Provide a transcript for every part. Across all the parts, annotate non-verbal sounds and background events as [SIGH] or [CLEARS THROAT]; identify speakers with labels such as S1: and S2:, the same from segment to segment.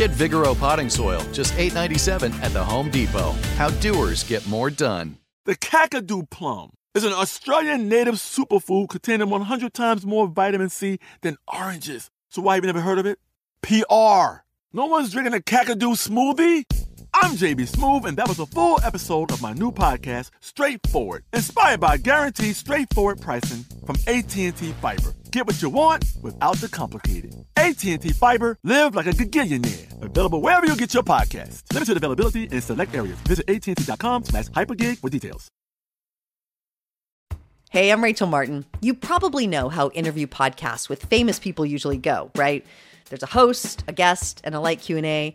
S1: Get Vigoro potting soil, just $8.97 at the Home Depot. How doers get more done.
S2: The Kakadu plum is an Australian native superfood containing 100 times more vitamin C than oranges. So why have you never heard of it? PR. No one's drinking a Kakadu smoothie? I'm JB Smoove, and that was a full episode of my new podcast, Straightforward, inspired by guaranteed straightforward pricing from AT&T Fiber. Get what you want without the complicated. AT&T Fiber, live like a gigillionaire. Available wherever you get your podcast. Limited availability in select areas. Visit AT&T.com slash hypergig for details.
S3: Hey, I'm Rachel Martin. You probably know how interview podcasts with famous people usually go, right? There's a host, a guest, and a light Q&A.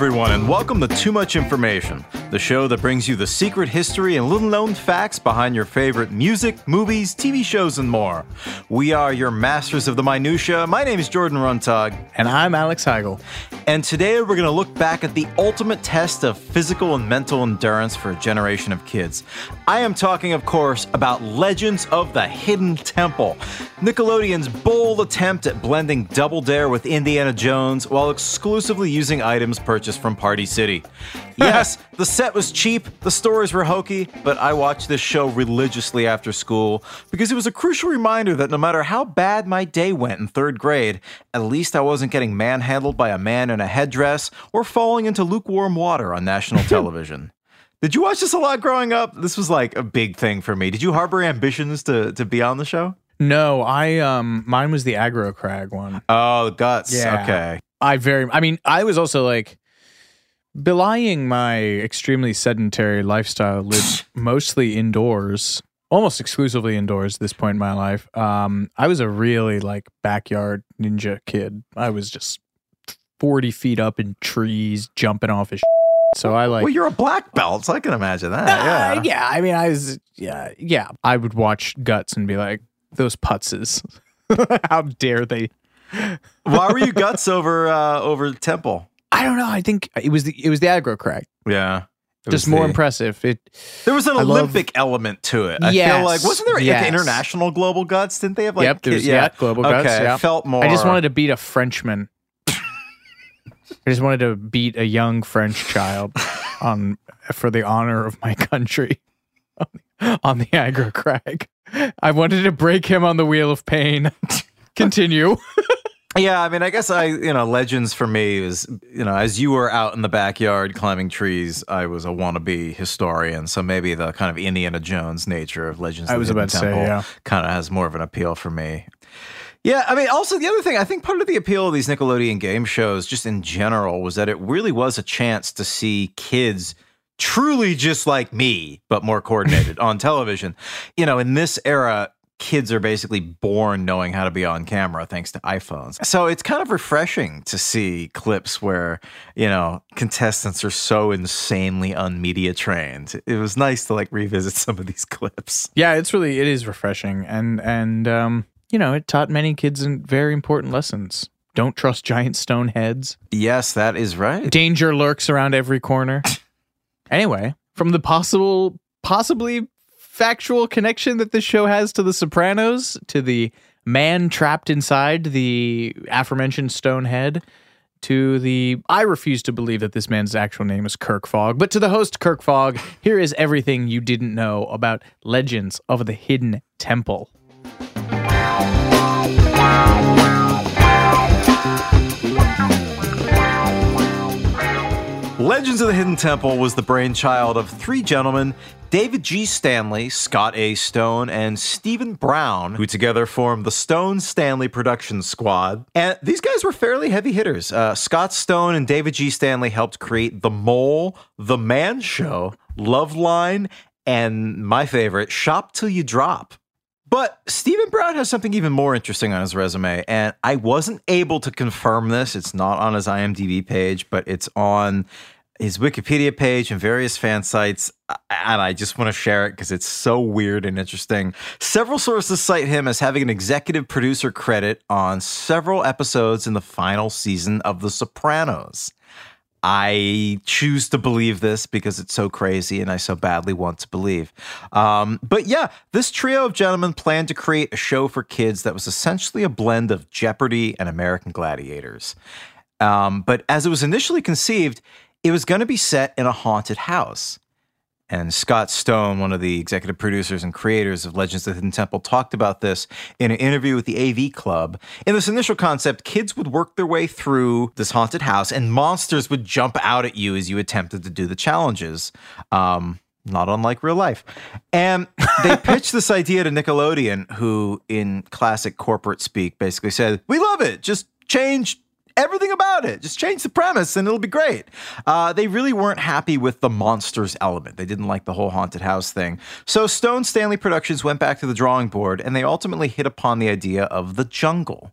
S4: everyone, and welcome to Too Much Information, the show that brings you the secret history and little known facts behind your favorite music, movies, TV shows, and more. We are your masters of the minutia. My name is Jordan Runtagh.
S5: And I'm Alex Heigl.
S4: And today we're going to look back at the ultimate test of physical and mental endurance for a generation of kids. I am talking, of course, about Legends of the Hidden Temple, Nickelodeon's bold attempt at blending Double Dare with Indiana Jones while exclusively using items purchased from Party City. Yes, [LAUGHS] the set was cheap, the stories were hokey, but I watched this show religiously after school because it was a crucial reminder that no matter how bad my day went in third grade, at least I wasn't getting manhandled by a man in a headdress or falling into lukewarm water on national [LAUGHS] television. Did you watch this a lot growing up? This was like a big thing for me. Did you harbor ambitions to, to be on the show?
S5: No, I um mine was the aggro crag one.
S4: Oh, the guts.
S5: Yeah.
S4: Okay.
S5: I very I mean, I was also like belying my extremely sedentary lifestyle, lived [LAUGHS] mostly indoors, almost exclusively indoors at this point in my life. Um, I was a really like backyard ninja kid. I was just 40 feet up in trees, jumping off of So I like
S4: Well, you're a black belt, so I can imagine that.
S5: Uh,
S4: Yeah.
S5: yeah, I mean, I was, yeah, yeah. I would watch Guts and be like, those putzes. [LAUGHS] How dare they?
S4: Why were you guts over uh, over Temple?
S5: I don't know. I think it was the it was the aggro crag.
S4: Yeah.
S5: Just more
S4: the-
S5: impressive. It
S4: There was an
S5: I love-
S4: Olympic element to it. I
S5: Yes,
S4: feel like wasn't there like
S5: yes.
S4: an international global guts? Didn't they have like
S5: yep, there was,
S4: yeah,
S5: yeah, global guts.
S4: Okay,
S5: yeah.
S4: I felt more.
S5: I just wanted to beat a Frenchman. I just wanted to beat a young French child [LAUGHS] on for the honor of my country on [LAUGHS] the, on the aggro crag. I wanted to break him on the wheel of pain. [LAUGHS] Continue.
S4: Yeah, I mean, I guess I, you know, legends for me is, you know, as you were out in the backyard climbing trees, I was a wannabe historian. So maybe the kind of Indiana Jones nature of Legends
S5: I was about to say,
S4: Temple
S5: yeah.
S4: kind of has more of an appeal for me. Yeah, I mean, also the other thing, I think part of the appeal of these Nickelodeon game shows, just in general, was that it really was a chance to see kids truly just like me, but more coordinated [LAUGHS] on television. You know, in this era, kids are basically born knowing how to be on camera thanks to iPhones. So it's kind of refreshing to see clips where, you know, contestants are so insanely unmedia trained. It was nice to like revisit [LAUGHS] some of these clips.
S5: Yeah, it's really it is refreshing and and um you know, it taught many kids very important lessons. Don't trust giant stone heads.
S4: Yes, that is right.
S5: Danger lurks around every corner. [LAUGHS] anyway, from the possible possibly factual connection that this show has to the Sopranos to the man trapped inside the aforementioned stone head to the I refuse to believe that this man's actual name is Kirk Fogg, but to the host Kirk Fogg, here is everything you didn't know about Legends of the Hidden Temple.
S4: Legends of the Hidden Temple was the brainchild of three gentlemen David G. Stanley, Scott A. Stone, and Stephen Brown, who together formed the Stone Stanley Production Squad. And these guys were fairly heavy hitters. Uh, Scott Stone and David G. Stanley helped create The Mole, The Man Show, Loveline, and my favorite, Shop Till You Drop. But Stephen Brown has something even more interesting on his resume, and I wasn't able to confirm this. It's not on his IMDb page, but it's on his Wikipedia page and various fan sites, uh, and I just want to share it because it's so weird and interesting. Several sources cite him as having an executive producer credit on several episodes in the final season of The Sopranos. I choose to believe this because it's so crazy and I so badly want to believe. Um, but yeah, this trio of gentlemen planned to create a show for kids that was essentially a blend of Jeopardy and American Gladiators. Um, but as it was initially conceived, it was going to be set in a haunted house. And Scott Stone, one of the executive producers and creators of Legends of the Hidden Temple, talked about this in an interview with the AV Club. In this initial concept, kids would work their way through this haunted house, and monsters would jump out at you as you attempted to do the challenges. Um, not unlike real life. And [LAUGHS] they pitched this idea to Nickelodeon, who, in classic corporate speak, basically said, We love it. Just change everything about it. Just change the premise and it'll be great. Uh, they really weren't happy with the monsters element. They didn't like the whole haunted house thing. So Stone Stanley Productions went back to the drawing board and they ultimately hit upon the idea of the jungle.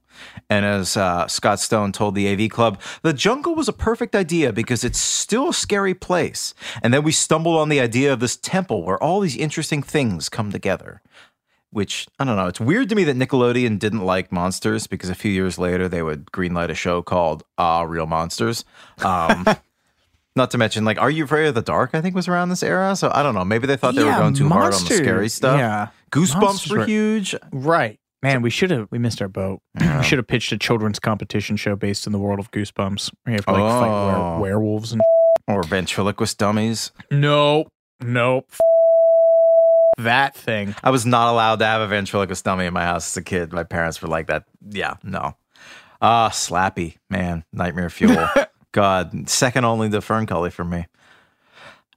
S4: And as uh, Scott Stone told the AV Club, the jungle was a perfect idea because it's still a scary place. And then we stumbled on the idea of this temple where all these interesting things come together which I don't know. It's weird to me that Nickelodeon didn't like monsters because a few years later they would greenlight a show called Ah Real Monsters. Um, [LAUGHS] not to mention, like, Are You Afraid of the Dark? I think was around this era. So I don't know. Maybe they thought they
S5: Yeah,
S4: were going too hard on the scary stuff.
S5: Yeah.
S4: Goosebumps
S5: Monsters
S4: were
S5: were-
S4: huge.
S5: Right. Man, we should have we missed our boat. [CLEARS THROAT]
S4: Yeah.
S5: We should have pitched a children's competition show based in the world of Goosebumps. We have to like fight
S4: Oh.
S5: were- werewolves and
S4: Or ventriloquist dummies.
S5: Nope. Nope. That thing.
S4: I was not allowed to have a ventriloquist dummy in my house as a kid. My parents were like that. Yeah, no. Ah, Slappy, man, nightmare fuel. [LAUGHS] God, second only to FernGully for me.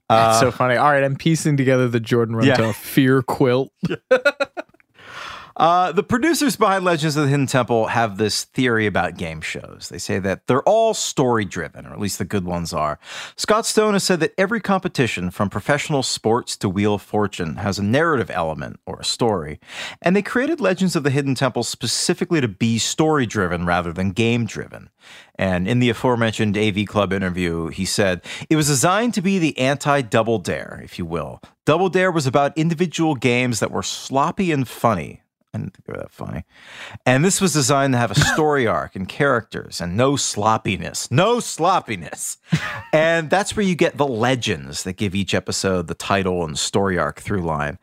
S5: That's
S4: Uh,
S5: so funny. All right, I'm piecing together the Jordan
S4: Yeah.
S5: Runtagh fear quilt. [LAUGHS]
S4: Uh, the producers behind Legends of the Hidden Temple have this theory about game shows. They say that they're all story driven, or at least the good ones are. Scott Stone has said that every competition, from professional sports to Wheel of Fortune, has a narrative element or a story. And they created Legends of the Hidden Temple specifically to be story driven rather than game driven. And in the aforementioned AV Club interview, he said, It was designed to be the anti Double Dare, if you will. Double Dare was about individual games that were sloppy and funny. I didn't think they were that funny. And this was designed to have a [LAUGHS] story arc and characters and no sloppiness. No sloppiness. and that's where you get the legends that give each episode the title and story arc through line.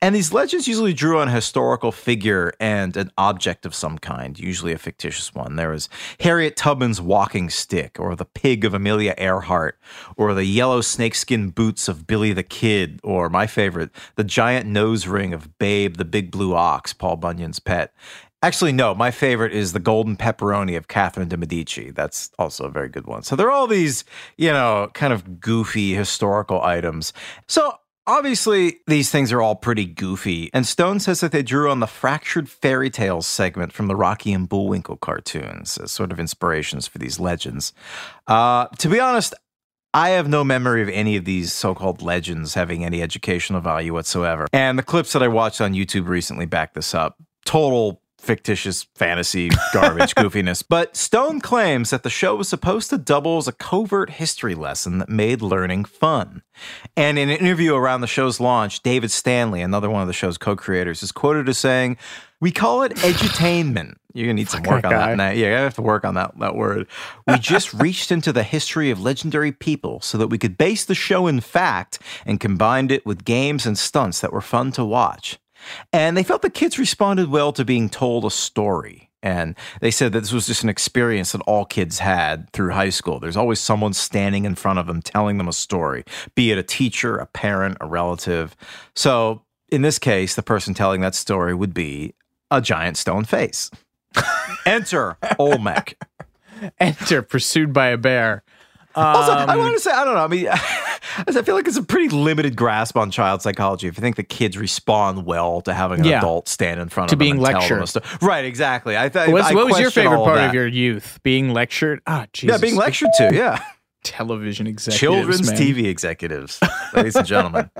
S4: And these legends usually drew on a historical figure and an object of some kind, usually a fictitious one. There was Harriet Tubman's walking stick, or the pig of Amelia Earhart, or the yellow snakeskin boots of Billy the Kid, or my favorite, the giant nose ring of Babe the Big Blue Ox, Paul Bunyan's pet. Actually, no, my favorite is the golden pepperoni of Catherine de Medici. That's also a very good one. So there are all these, you know, kind of goofy historical items. So obviously, these things are all pretty goofy. And Stone says that they drew on the fractured fairy tales segment from the Rocky and Bullwinkle cartoons as sort of inspirations for these legends. Uh, to be honest, I have no memory of any of these so called legends having any educational value whatsoever. And the clips that I watched on YouTube recently back this up. Total fictitious fantasy garbage [LAUGHS] goofiness. But Stone claims that the show was supposed to double as a covert history lesson that made learning fun. And in an interview around the show's launch, David Stanley, another one of the show's co creators, is quoted as saying, We call it edutainment. You're gonna need some
S5: Fuck
S4: work
S5: that
S4: on that. Now. Yeah, I have to work on that that word. We just [LAUGHS] reached into the history of legendary people so that we could base the show in fact and combined it with games and stunts that were fun to watch. And they felt the kids responded well to being told a story. And they said that this was just an experience that all kids had through high school. There's always someone standing in front of them telling them a story, be it a teacher, a parent, a relative. So in this case, the person telling that story would be a giant stone face. Enter Olmec. [LAUGHS]
S5: Enter pursued by a bear.
S4: also, I
S5: Um,
S4: wanted to say, I don't know. I mean, [LAUGHS] I feel like it's a pretty limited grasp on child psychology. If you think the kids respond well to having an
S5: Yeah.
S4: adult stand in front
S5: To
S4: of them
S5: being
S4: and tell them
S5: lectured.
S4: right? Exactly. I thought.
S5: What's-
S4: I
S5: what was your favorite part
S4: that.
S5: of your youth? Being lectured? Ah, Jesus.
S4: Yeah, being lectured to. Yeah, [LAUGHS]
S5: television executives.
S4: children's
S5: man.
S4: TV executives, ladies and gentlemen.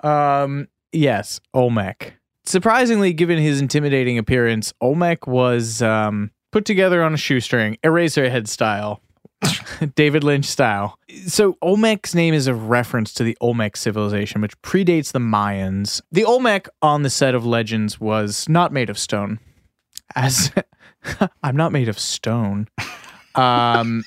S5: Um, yes, Olmec. Surprisingly, given his intimidating appearance, Olmec was um, put together on a shoestring, Eraserhead style, [LAUGHS] David Lynch style. So, Olmec's name is a reference to the Olmec civilization, which predates the Mayans. The Olmec on the set of Legends was not made of stone. As [LAUGHS] I'm not made of stone. Um,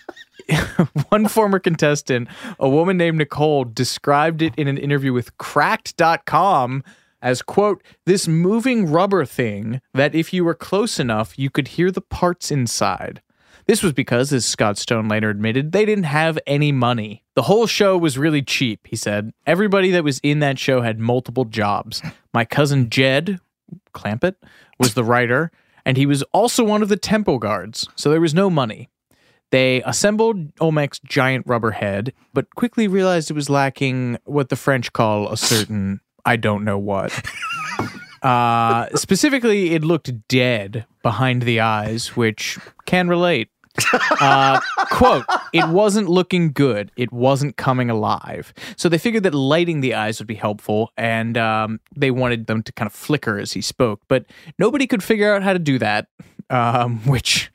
S5: [LAUGHS] one former contestant, a woman named Nicole, described it in an interview with cracked.com as quote this moving rubber thing that if you were close enough you could hear the parts inside. This was because as scott stone later admitted they didn't have any money. The whole show was really cheap he said. Everybody that was in that show had multiple jobs. My cousin jed clampett was the writer and he was also one of the temple guards so there was no money. They assembled Olmec's giant rubber head, but quickly realized it was lacking what the French call a certain I don't know what. Uh, specifically, it looked dead behind the eyes, which can relate. Uh, quote, it wasn't looking good. It wasn't coming alive. So they figured that lighting the eyes would be helpful, and um, they wanted them to kind of flicker as he spoke. But nobody could figure out how to do that, um, which.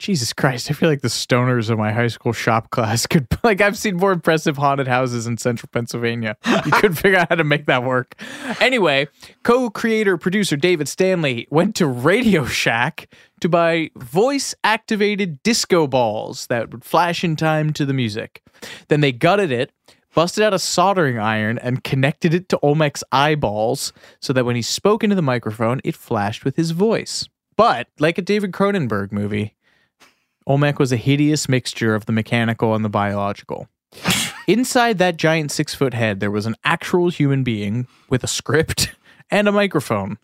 S5: Jesus Christ, I feel like the stoners of my high school shop class [LAUGHS] could like I've seen more impressive haunted houses in central Pennsylvania. You could figure out how to make that work. Anyway, co-creator producer David Stanley went to Radio Shack to buy voice-activated disco balls that would flash in time to the music. Then they gutted it, busted out a soldering iron and connected it to Olmec's eyeballs so that when he spoke into the microphone, it flashed with his voice. But like a David Cronenberg movie, Olmec was a hideous mixture of the mechanical and the biological. Inside that giant six foot head, there was an actual human being with a script [LAUGHS] and a microphone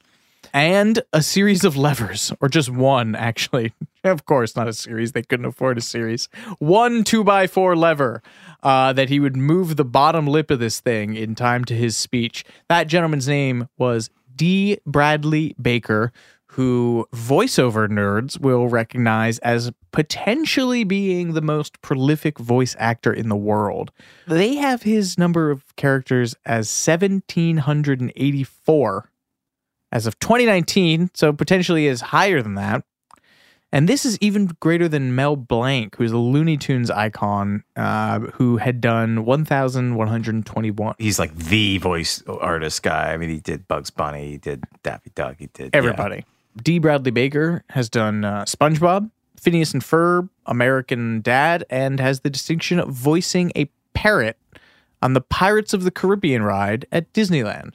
S5: and a series of levers, or just one, actually. [LAUGHS] Of course, not a series. They couldn't afford a series. One two by four lever uh, that he would move the bottom lip of this thing in time to his speech. That gentleman's name was D. Bradley Baker, who voiceover nerds will recognize as potentially being the most prolific voice actor in the world. They have his number of characters as 1784 as of 2019, so potentially is higher than that. And this is even greater than Mel Blanc, who's a Looney Tunes icon, uh, who had done 1,121.
S4: He's like the voice artist guy. I mean, he did Bugs Bunny, he did Daffy Duck, he did yeah.
S5: D. Bradley Baker has done uh, SpongeBob, Phineas and Ferb, American Dad, and has the distinction of voicing a parrot on the Pirates of the Caribbean ride at Disneyland.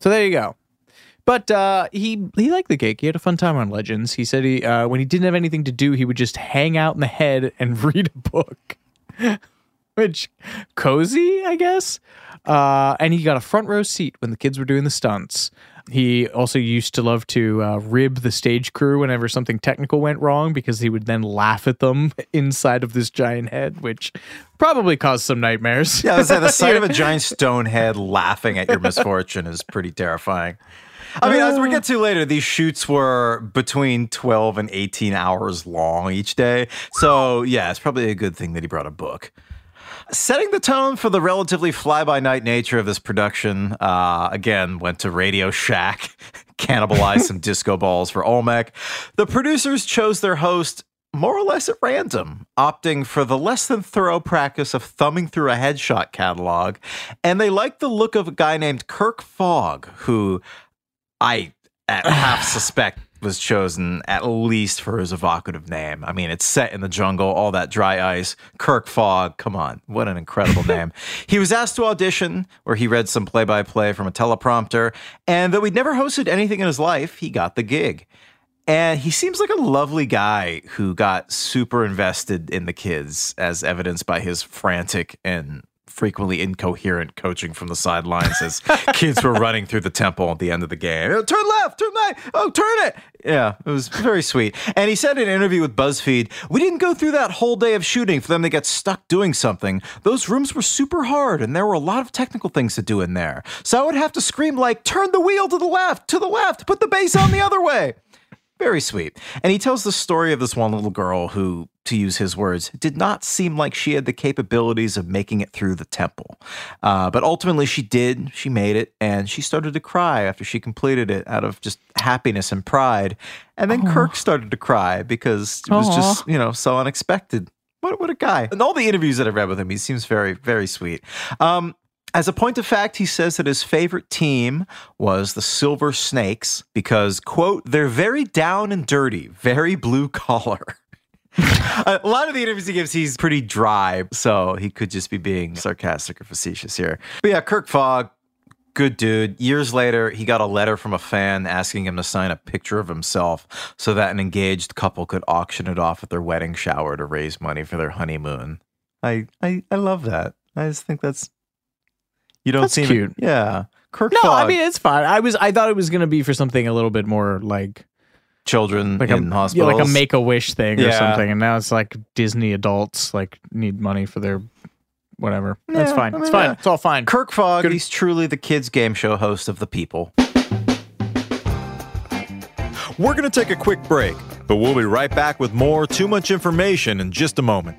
S5: So there you go. But uh, he he liked the gig. He had a fun time on Legends. He said he uh, when he didn't have anything to do, he would just hang out in the head and [LAUGHS] read a book, [LAUGHS] which cozy, I guess. Uh, and he got a front row seat when the kids were doing the stunts. He also used to love to uh, rib the stage crew whenever something technical went wrong because he would then laugh at them [LAUGHS] inside of this giant head, which probably caused some nightmares.
S4: Yeah, I was saying, the [LAUGHS] sight of a giant stone head laughing at your misfortune is pretty terrifying. I mean, as we get to later, these shoots were between 12 and 18 hours long each day. So, yeah, it's probably a good thing that he brought a book. Setting the tone for the relatively fly by night nature of this production, uh, again, went to Radio Shack, [LAUGHS] cannibalized some [LAUGHS] disco balls for Olmec. The producers chose their host more or less at random, opting for the less than thorough practice of thumbing through a headshot catalog. And they liked the look of a guy named Kirk Fogg, who I at half [SIGHS] suspect was chosen at least for his evocative name. I mean, it's set in the jungle, all that dry ice. Kirk Fogg, come on, what an incredible [LAUGHS] name. He was asked to audition, where he read some play by play from a teleprompter, and though he'd never hosted anything in his life, he got the gig. And he seems like a lovely guy who got super invested in the kids, as evidenced by his frantic and frequently incoherent coaching from the sidelines as [LAUGHS] kids were running through the temple at the end of the game. Oh, turn left, turn right, oh, turn it. Yeah, it was very sweet. And he said in an interview with BuzzFeed, We didn't go through that whole day of shooting for them to get stuck doing something. Those rooms were super hard, and there were a lot of technical things to do in there. So I would have to scream, like, turn the wheel to the left, to the left, put the base on the other way. Very sweet. And he tells the story of this one little girl who, to use his words, did not seem like she had the capabilities of making it through the temple. Uh, but ultimately, she did. She made it, and she started to cry after she completed it out of just happiness and pride. And then Kirk started to cry because it was just, you know, so unexpected. What, what a guy. And all the interviews that I've read with him, he seems very, very sweet. Um, as a point of fact, he says that his favorite team was the Silver Snakes because, quote, they're very down and dirty, very blue collar. [LAUGHS] a lot of the interviews he gives, he's pretty dry, so he could just be being sarcastic or facetious here. But yeah, Kirk Fogg, good dude. Years later, he got a letter from a fan asking him to sign a picture of himself so that an engaged couple could auction it off at their wedding shower to raise money for their honeymoon. I I, I love that. I just think that's you don't
S5: That's
S4: seem
S5: cute.
S4: Yeah, Kirk.
S5: No, I mean it's fine. I was I thought it was gonna be for something a little bit more like
S4: children
S5: like
S4: in
S5: a
S4: hospitals.
S5: yeah, like a make a wish thing or something, and now it's like Disney adults like need money for their whatever. That's fine.
S4: I
S5: it's fine.
S4: yeah.
S5: It's all fine.
S4: Kirk Fogg.
S5: Good.
S4: He's truly the kids' game show host of the people. We're going to take a quick break, but we'll be right back with more Too Much Information in just a moment.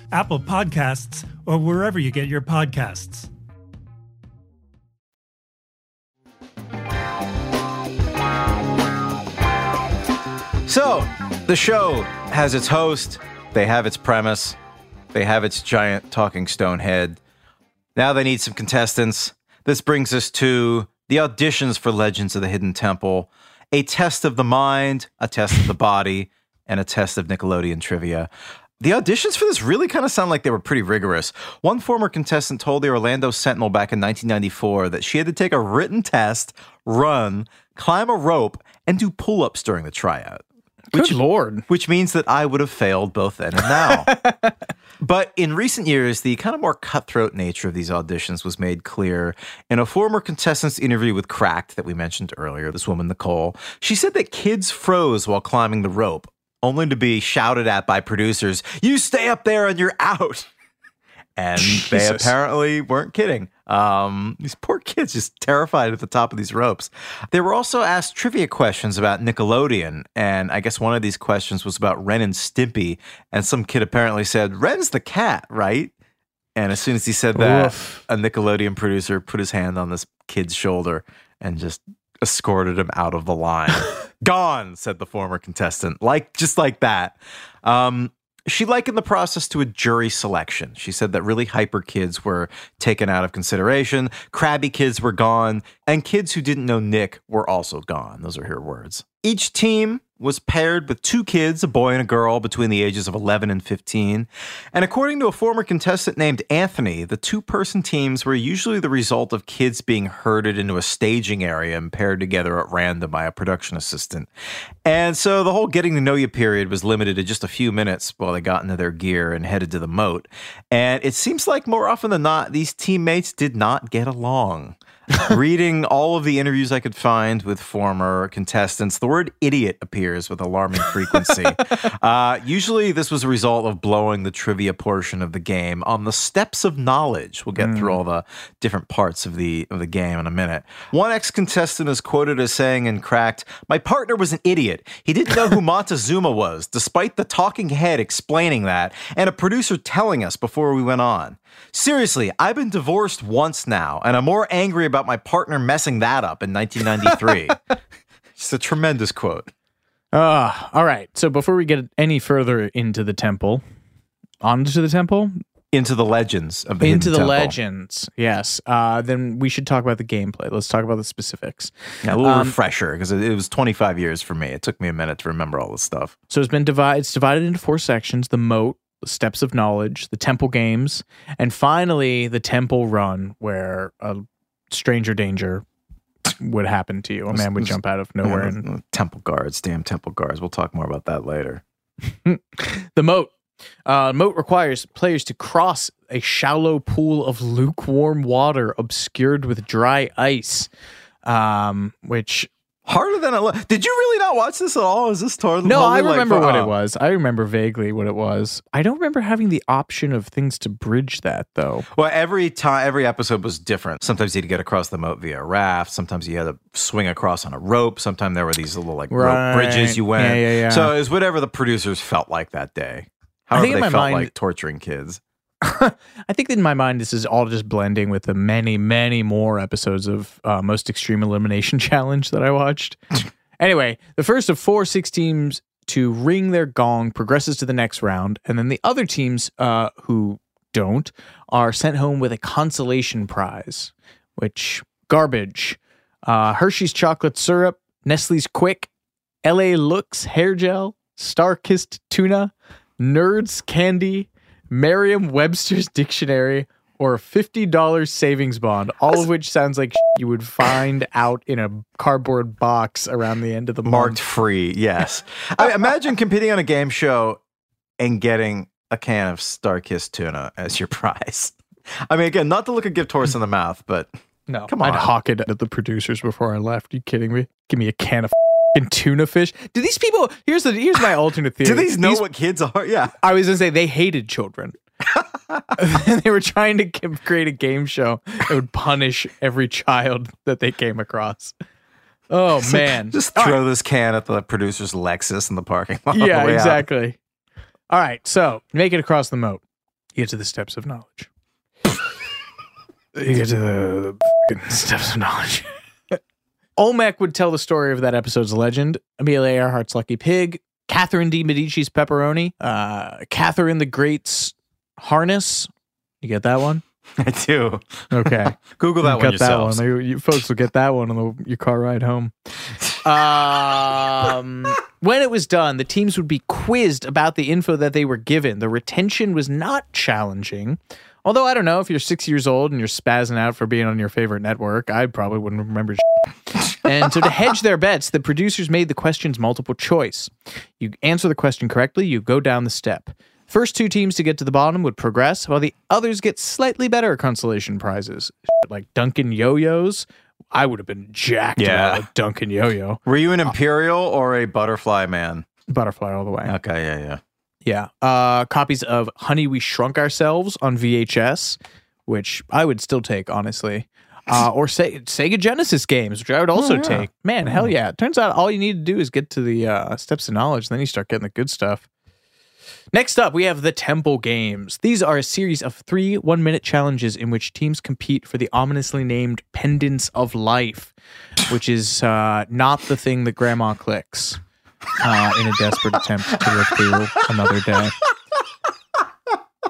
S6: Apple Podcasts, or wherever you get your podcasts.
S4: So, the show has its host, they have its premise, they have its giant talking stone head. Now they need some contestants. This brings us to the auditions for Legends of the Hidden Temple a test of the mind, a test of the body, and a test of Nickelodeon trivia. The auditions for this really kind of sound like they were pretty rigorous. One former contestant told the Orlando Sentinel back in 1994 that she had to take a written test, run, climb a rope, and do pull ups during the tryout.
S5: Good lord.
S4: Which means that I would have failed both then and now. [LAUGHS] but in recent years, the kind of more cutthroat nature of these auditions was made clear in a former contestant's interview with Cracked that we mentioned earlier, this woman, Nicole. She said that kids froze while climbing the rope, only to be shouted at by producers, You stay up there and you're out. [LAUGHS] And they apparently weren't kidding. Um, these poor kids just terrified at the top of these ropes. They were also asked trivia questions about Nickelodeon, and I guess one of these questions was about Ren and Stimpy. And some kid apparently said, "Ren's the cat, right?" And as soon as he said that,
S5: Oof.
S4: a Nickelodeon producer put his hand on this kid's shoulder and just escorted him out of the line. [LAUGHS] Gone, said the former contestant, like just like that. Um, she likened the process to a jury selection. She said that really hyper kids were taken out of consideration, crabby kids were gone, and kids who didn't know Nick were also gone. Those are her words. Each team was paired with two kids, a boy and a girl, between the ages of 11 and 15. And according to a former contestant named Anthony, the two person teams were usually the result of kids being herded into a staging area and paired together at random by a production assistant. And so the whole getting to know you period was limited to just a few minutes while they got into their gear and headed to the moat. And it seems like more often than not, these teammates did not get along. [LAUGHS] Reading all of the interviews I could find with former contestants, the word idiot appears with alarming frequency. [LAUGHS] uh, usually, this was a result of blowing the trivia portion of the game on the steps of knowledge. We'll get through all the different parts of the of the game in a minute. One ex contestant is quoted as saying in Cracked, "My partner was an idiot. He didn't know who [LAUGHS] Montezuma was, despite the talking head explaining that, and a producer telling us before we went on." Seriously, I've been divorced once now, and I'm more angry about my partner messing that up in 1993. It's [LAUGHS] a tremendous quote.
S5: Uh, all right. So before we get any further into the temple, onto the temple,
S4: Into the legends of the
S5: into the
S4: Temple.
S5: legends. Yes. Uh, then we should talk about the gameplay. Let's talk about the specifics.
S4: Yeah, a little
S5: Um,
S4: refresher because it, it was 25 years for me. It took me a minute to remember all this stuff.
S5: So it's been divided. It's divided into four sections: the moat, the steps of knowledge, the temple games, and finally the temple run, where a stranger danger would happen to you. A man would jump out of nowhere.
S4: Yeah,
S5: And
S4: temple guards, damn temple guards. We'll talk more about that later. [LAUGHS]
S5: the moat. Uh, moat requires players to cross a shallow pool of lukewarm water obscured with dry ice, um, which
S4: Harder than I. Lo- Did you really not watch this at all? Is this totally?
S5: No, I
S4: totally like-
S5: remember what
S4: oh.
S5: it was. I remember vaguely what it was. I don't remember having the option of things to bridge that though.
S4: Well, every time, every episode was different. Sometimes you had to get across the moat via a raft. Sometimes you had to swing across on a rope. Sometimes there were these little like
S5: Right.
S4: rope bridges you went.
S5: Yeah, yeah, yeah.
S4: So it was whatever the producers felt like that day.
S5: I
S4: However
S5: think in
S4: they
S5: my
S4: felt
S5: mind-
S4: like torturing kids. [LAUGHS]
S5: I think in my mind this is all just blending with the many, many more episodes of uh, Most Extreme Elimination [LAUGHS] Challenge that I watched. [LAUGHS] anyway, the first of four six teams to ring their gong progresses to the next round, and then the other teams uh, who don't are sent home with a consolation prize, which garbage. Uh, Hershey's chocolate syrup, Nestle's Quik, LA Looks hair gel, StarKist tuna, Nerds candy, Merriam Webster's dictionary, or a $50 savings bond, all of which sounds like you would find out in a cardboard box around the end of the month.
S4: Marked free, yes. I mean, imagine competing on a game show and getting a can of Starkist tuna as your [LAUGHS] prize. I mean, again, not to look a gift horse in the mouth, but
S5: No,
S4: come on.
S5: I'd hawk it at the producers before I left. you kidding me? Give me a can of fing tuna fish. Do these people? Here's the here's my alternate [LAUGHS] theory.
S4: Do these know what kids are? Yeah. [LAUGHS]
S5: I was gonna say they hated children. [LAUGHS] they were trying to create a game show that would punish every child that they came across. Oh man!
S4: Just
S5: All
S4: throw this can at the producer's Lexus in the parking lot.
S5: yeah,
S4: way out.
S5: exactly. All right, so make it across the moat. You get to the steps of knowledge. you get to the, the steps of knowledge. Olmec would tell the story of that episode's legend. Amelia Earhart's lucky pig, Catherine de Medici's pepperoni, uh, Catherine the Great's harness. You get that one? [LAUGHS]
S4: I do.
S5: Okay. [LAUGHS]
S4: Google that
S5: You
S4: one yourselves.
S5: That one. You, you folks will get that one on the, your car ride home. Um, [LAUGHS] When it was done, the teams would be quizzed about the info that they were given. The retention was not challenging. Although I don't know if you're six years old and you're spazzing out for being on your favorite network, I probably wouldn't remember. and so to hedge their bets, the producers made the questions multiple choice. You answer the question correctly, you go down the step. First two teams to get to the bottom would progress, while the others get slightly better consolation prizes, like Duncan yo-yos. I would have been jacked
S4: Yeah.
S5: about Duncan yo-yo.
S4: Were you an uh, Imperial or a Butterfly man?
S5: Butterfly all the way.
S4: Okay, yeah, yeah.
S5: Yeah. Uh, copies of Honey, We Shrunk Ourselves on VHS, which I would still take, honestly. Uh, or Se- Sega Genesis games, which I would also
S4: Oh, yeah.
S5: take. Man, hell yeah. It turns out all you need to do is get to the uh, steps of knowledge, then you start getting the good stuff. Next up, we have the Temple Games. These are a series of three one minute challenges in which teams compete for the ominously named Pendants of Life, which is uh, not the thing that Grandma clicks uh, in a desperate attempt to live another day.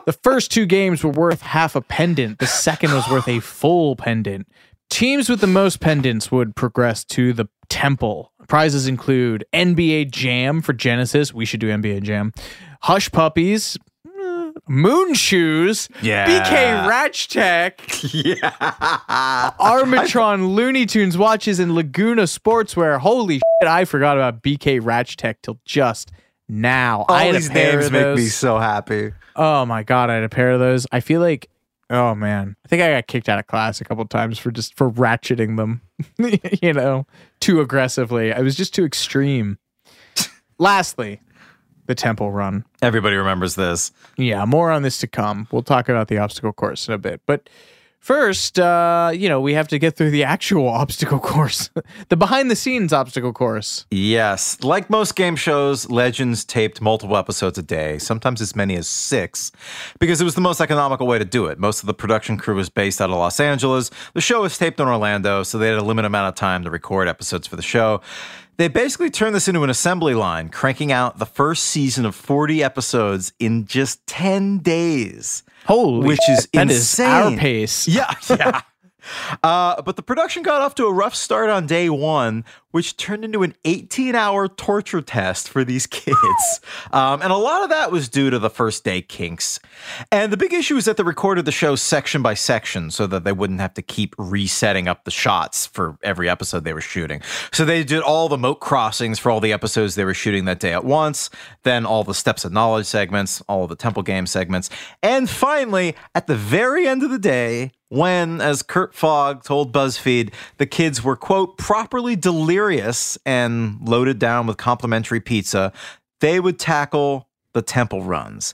S5: The first two games were worth half a pendant, the second was worth a full pendant. Teams with the most pendants would progress to the temple. Prizes include NBA Jam for Genesis. We should do NBA Jam. Hush Puppies. Moon Shoes.
S4: Yeah.
S5: BK Ratchtech. [LAUGHS]
S4: Yeah.
S5: Armitron Looney Tunes watches and Laguna Sportswear. Holy shit, I forgot about BK Ratchtech till just now. I
S4: All these
S5: pair
S4: names make me so happy.
S5: Oh my god, I had a pair of those. I feel like oh man. I think I got kicked out of class a couple times for just for ratcheting them. [LAUGHS] you know, too aggressively. I was just too extreme. Lastly, the temple run.
S4: Everybody remembers this.
S5: Yeah, more on this to come. We'll talk about the obstacle course in a bit. But first, uh, you know, we have to get through the actual [LAUGHS] obstacle course, [LAUGHS] the behind the scenes obstacle course.
S4: Yes. Like most game shows, Legends taped multiple episodes a day, sometimes as many as six, because it was the most economical way to do it. Most of the production crew was based out of Los Angeles. The show was taped in Orlando, so they had a limited amount of time to record episodes for the show. They basically turned this into an assembly line, cranking out the first season of 40 episodes in just 10 days.
S5: Holy
S4: which is
S5: that is
S4: insane.
S5: our pace.
S4: Yeah, [LAUGHS] yeah. [LAUGHS] Uh, but the production got off to a rough start on day one, which turned into an 18 hour torture test for these kids. [LAUGHS] um, and a lot of that was due to the first day kinks. And the big issue is that they recorded the show section by section so that they wouldn't have to keep resetting up the shots for every episode they were shooting. So they did all the moat crossings for all the episodes they were shooting that day at once, then all the steps of knowledge segments, all of the temple game segments. And finally, at the very end of the day, when, as Kirk Fogg told BuzzFeed, the kids were, quote, properly delirious and loaded down with complimentary pizza, they would tackle the temple runs.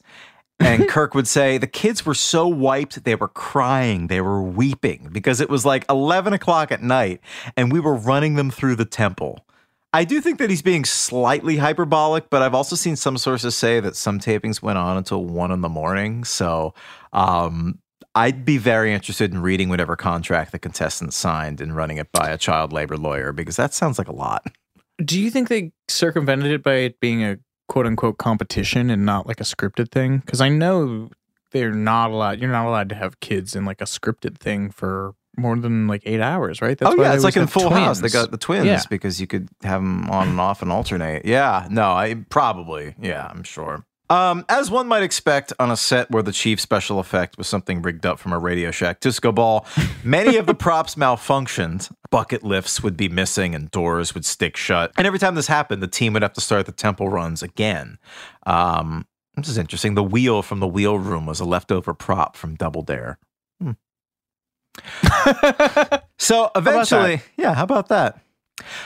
S4: And [LAUGHS] Kirk would say the kids were so wiped, they were crying, they were weeping because it was like 11 o'clock at night and we were running them through the temple. I do think that he's being slightly hyperbolic, but I've also seen some sources say that some tapings went on until one in the morning. So um, I'd be very interested in reading whatever contract the contestants signed and running it by a child labor lawyer because that sounds like a lot.
S5: Do you think they circumvented it by it being a quote unquote competition and not like a scripted thing? Because I know they're not allowed. You're not allowed to have kids in like a scripted thing for more than like eight hours, right?
S4: oh
S5: why
S4: yeah, it's like in Full House. They got the twins
S5: Yeah.
S4: because you could have them on and off and alternate. Yeah, no, I probably. Yeah, I'm sure. Um, as one might expect on a set where the chief special effect was something rigged up from a Radio Shack disco ball, [LAUGHS] many of the props malfunctioned. Bucket lifts would be missing and doors would stick shut. And every time this happened, the team would have to start the temple runs again. Um, this is interesting. The wheel from the wheel room was a leftover prop from Double Dare. Hmm. [LAUGHS] so eventually, yeah, how about that?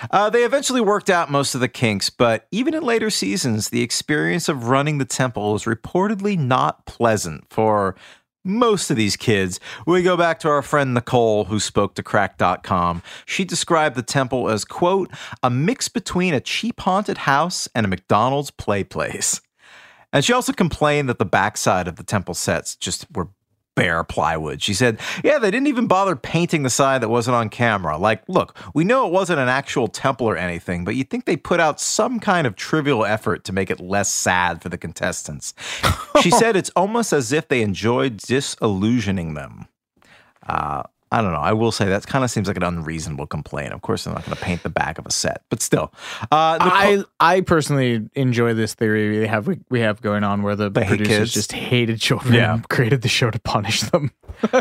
S4: Uh, they eventually worked out most of the kinks, but even in later seasons, the experience of running the temple was reportedly not pleasant for most of these kids. We go back to our friend Nicole, who spoke to cracked.com. She described the temple as, quote, a mix between a cheap haunted house and a McDonald's play place. And she also complained that the backside of the temple sets just were bare plywood. She said, Yeah, they didn't even bother painting the side that wasn't on camera. Like, look, we know it wasn't an actual temple or anything, but you'd think they put out some kind of trivial effort to make it less sad for the contestants. she [LAUGHS] said it's almost as if they enjoyed disillusioning them. Uh, I don't know. I will say that kind of seems like an unreasonable complaint. Of course, they're not going to paint the back of a set, but still. Uh,
S5: I I personally enjoy this theory we have we, we have going on where the
S4: They
S5: producers just hated children
S4: Yeah.
S5: and created the show to punish them. [LAUGHS]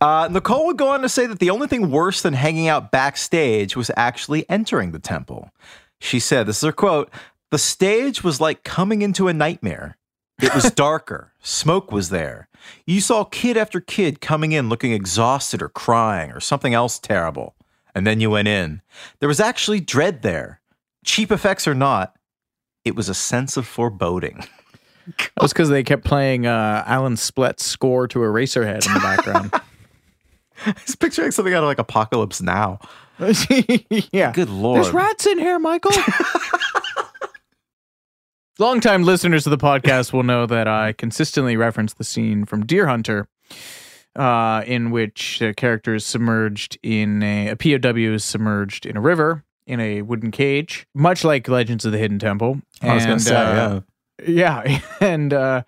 S4: Uh, Nicole would go on to say that the only thing worse than hanging out backstage was actually entering the temple. She said, This is her quote The stage was like coming into a nightmare. It was darker, smoke was there. You saw kid after kid coming in looking exhausted or crying or something else terrible. And then you went in. There was actually dread there. Cheap effects or not, it was a sense of foreboding.
S5: That was because they kept playing uh, Alan Splet's score to Eraserhead in the background. [LAUGHS]
S4: I was picturing something out of like Apocalypse Now. [LAUGHS]
S5: yeah.
S4: Good lord.
S5: There's rats in here, Michael. [LAUGHS] Longtime listeners of the podcast will know that I consistently reference the scene from Deer Hunter, uh, in which a character is submerged in a, a POW is submerged in a river in a wooden cage, much like Legends of the Hidden Temple.
S4: I was gonna
S5: And,
S4: say,
S5: uh, yeah, [LAUGHS] and uh,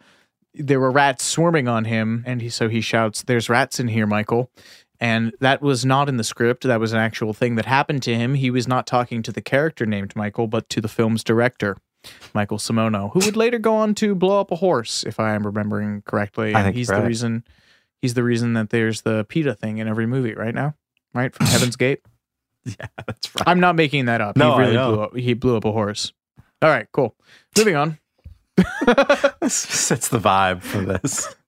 S5: there were rats swarming on him, and he so he shouts, "There's rats in here, Michael." And that was not in the script. That was an actual thing that happened to him. He was not talking to the character named Michael, but to the film's director, Michael Cimino, who would later go on to blow up a horse, if I am remembering correctly.
S4: I
S5: And
S4: think
S5: he's
S4: you're
S5: the
S4: right.
S5: reason. He's the reason that there's the PETA thing in every movie right now, right from Heaven's [LAUGHS] Gate.
S4: Yeah, that's right.
S5: I'm not making that up.
S4: No,
S5: he
S4: I
S5: really
S4: know.
S5: blew up. He blew up a horse. All right, cool. Moving on. [LAUGHS]
S4: this sets the vibe for this. [LAUGHS]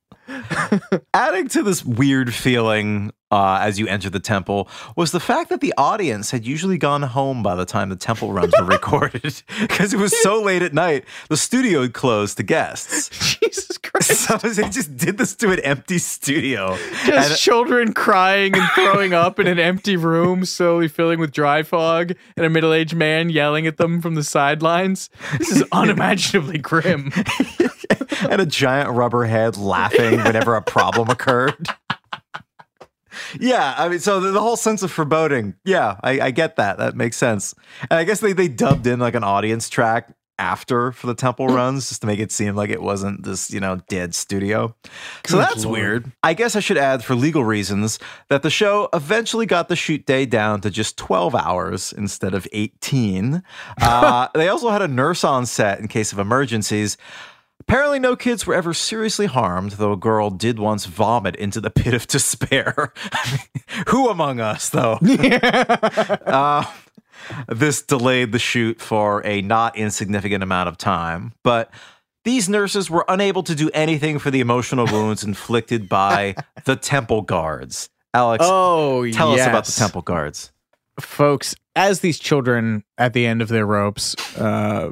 S4: [LAUGHS] Adding to this weird feeling uh, as you enter the temple was the fact that the audience had usually gone home by the time the temple runs were recorded [LAUGHS] because it was so late at night. The studio had closed to guests. [LAUGHS]
S5: Jesus Christ.
S4: So they just did this to an empty studio.
S5: Just
S4: And-
S5: children crying and throwing up in an empty room, slowly filling with dry fog, and a middle aged man yelling at them from the sidelines. This is unimaginably grim. [LAUGHS]
S4: and a giant rubber head laughing whenever a problem occurred. [LAUGHS] Yeah, I mean, so the, the whole sense of foreboding. Yeah, I, I get that. That makes sense. And I guess they, they dubbed in like an audience track after for the temple runs just to make it seem like it wasn't this, you know, dead studio. So that's
S5: lord.
S4: weird. I guess I should add for legal reasons that the show eventually got the shoot day down to just 12 hours instead of 18. [LAUGHS] Uh, they also had a nurse on set in case of emergencies. Apparently, no kids were ever seriously harmed, though a girl did once vomit into the pit of despair. [LAUGHS] Who among us, though? [LAUGHS] [LAUGHS] uh, this delayed the shoot for a not insignificant amount of time, but these nurses were unable to do anything for the emotional wounds inflicted by the temple guards. Alex,
S5: Oh,
S4: tell us about the temple guards.
S5: Folks, as these children at the end of their ropes, uh,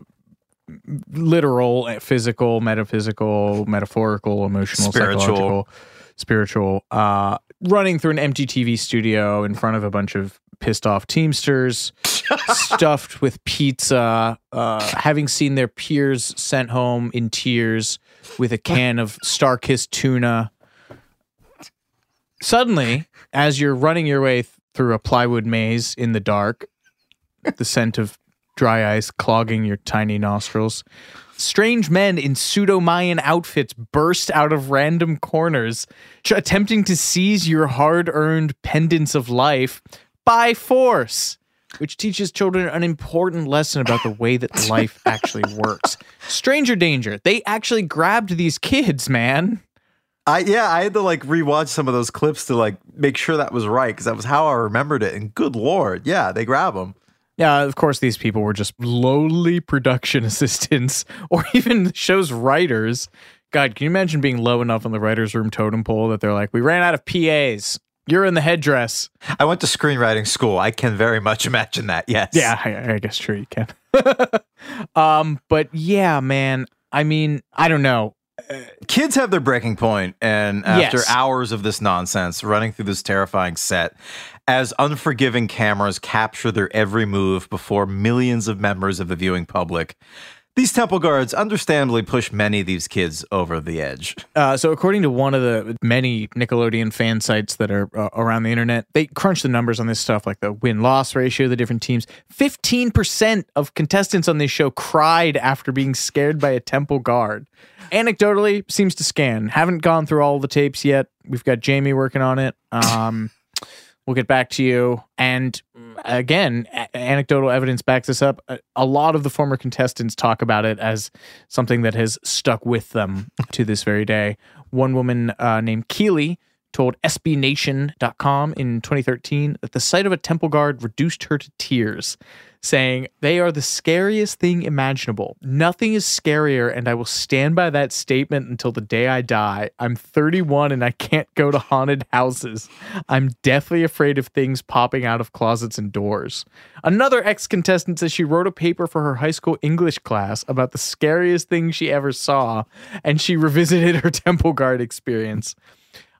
S5: literal, physical, metaphysical, metaphorical, emotional,
S4: Spiritual.
S5: psychological, spiritual, uh, running through an empty TV studio in front of a bunch of pissed off Teamsters, [LAUGHS] stuffed with pizza, uh, having seen their peers sent home in tears with a can of StarKist tuna. Suddenly, as you're running your way th- through a plywood maze in the dark, the scent of dry ice clogging your tiny nostrils. Strange men in pseudo Mayan outfits burst out of random corners, attempting to seize your hard earned pendants of life by force, which teaches children an important lesson about the way that life [LAUGHS] actually works. Stranger danger. They actually grabbed these kids, man.
S4: I yeah, I had to like rewatch some of those clips to like make sure that was right because that was how I remembered it. And good lord, yeah, they grab them.
S5: Yeah, of course, these people were just lowly production [LAUGHS] assistants or even the show's writers. God, can you imagine being low enough on the writer's room totem pole that they're like, we ran out of PAs. You're in the headdress.
S4: I went to screenwriting school. I can very much imagine that. Yes.
S5: Yeah, I, I guess true you can. [LAUGHS] um, but yeah, man. I mean, I don't know.
S4: Kids have their breaking point, and after
S5: Yes.
S4: hours of this nonsense running through this terrifying set, as unforgiving cameras capture their every move before millions of members of the viewing public, these temple guards understandably push many of these kids over the edge.
S5: Uh, so, according to one of the many Nickelodeon fan sites that are uh, around the internet, they crunch the numbers on this stuff, like the win loss ratio the different teams. 15% of contestants on this show cried after being scared by a temple guard. Anecdotally, seems to scan. Haven't gone through all the tapes yet. We've got Jamie working on it. Um, We'll get back to you. And again, a- anecdotal evidence backs this up. A, a lot of the former contestants talk about it as something that has stuck with them to this very day. One woman uh, named Keely told SBNation.com in 2013 that the sight of a temple guard reduced her to tears, saying, They are the scariest thing imaginable. Nothing is scarier, and I will stand by that statement until the day I die. I'm 31 and I can't go to haunted houses. I'm deathly afraid of things popping out of closets and doors. Another ex contestant says she wrote a paper for her high school English class about the scariest thing she ever saw, and she revisited her [LAUGHS] temple guard experience.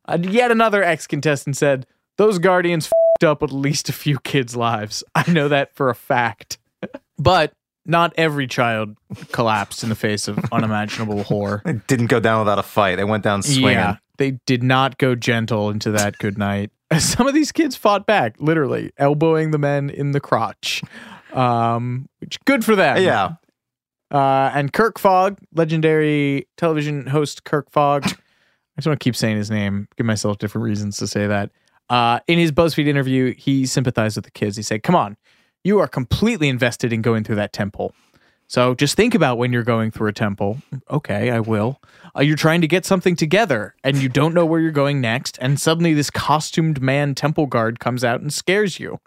S5: Uh, yet another ex contestant said, Those guardians fed up at least a few kids' lives. [LAUGHS] I know that for a fact. [LAUGHS] but not every child collapsed in the face of [LAUGHS] unimaginable horror.
S4: It didn't go down without a fight. They went down swinging.
S5: Yeah, they did not go gentle into that good night. Some of these kids fought back, literally elbowing the men in the crotch. Um, which good for them.
S4: Yeah.
S5: Uh, and Kirk Fogg, legendary television host Kirk Fogg. I just want to keep saying his name, give myself different reasons to say that. Uh, in his BuzzFeed interview, he sympathized with the kids. He said, Come on, you are completely invested in going through that temple. So just think about when you're going through a temple. Okay, I will. Uh, you're trying to get something together and you don't know where you're going next. And suddenly this costumed man temple guard comes out and scares you.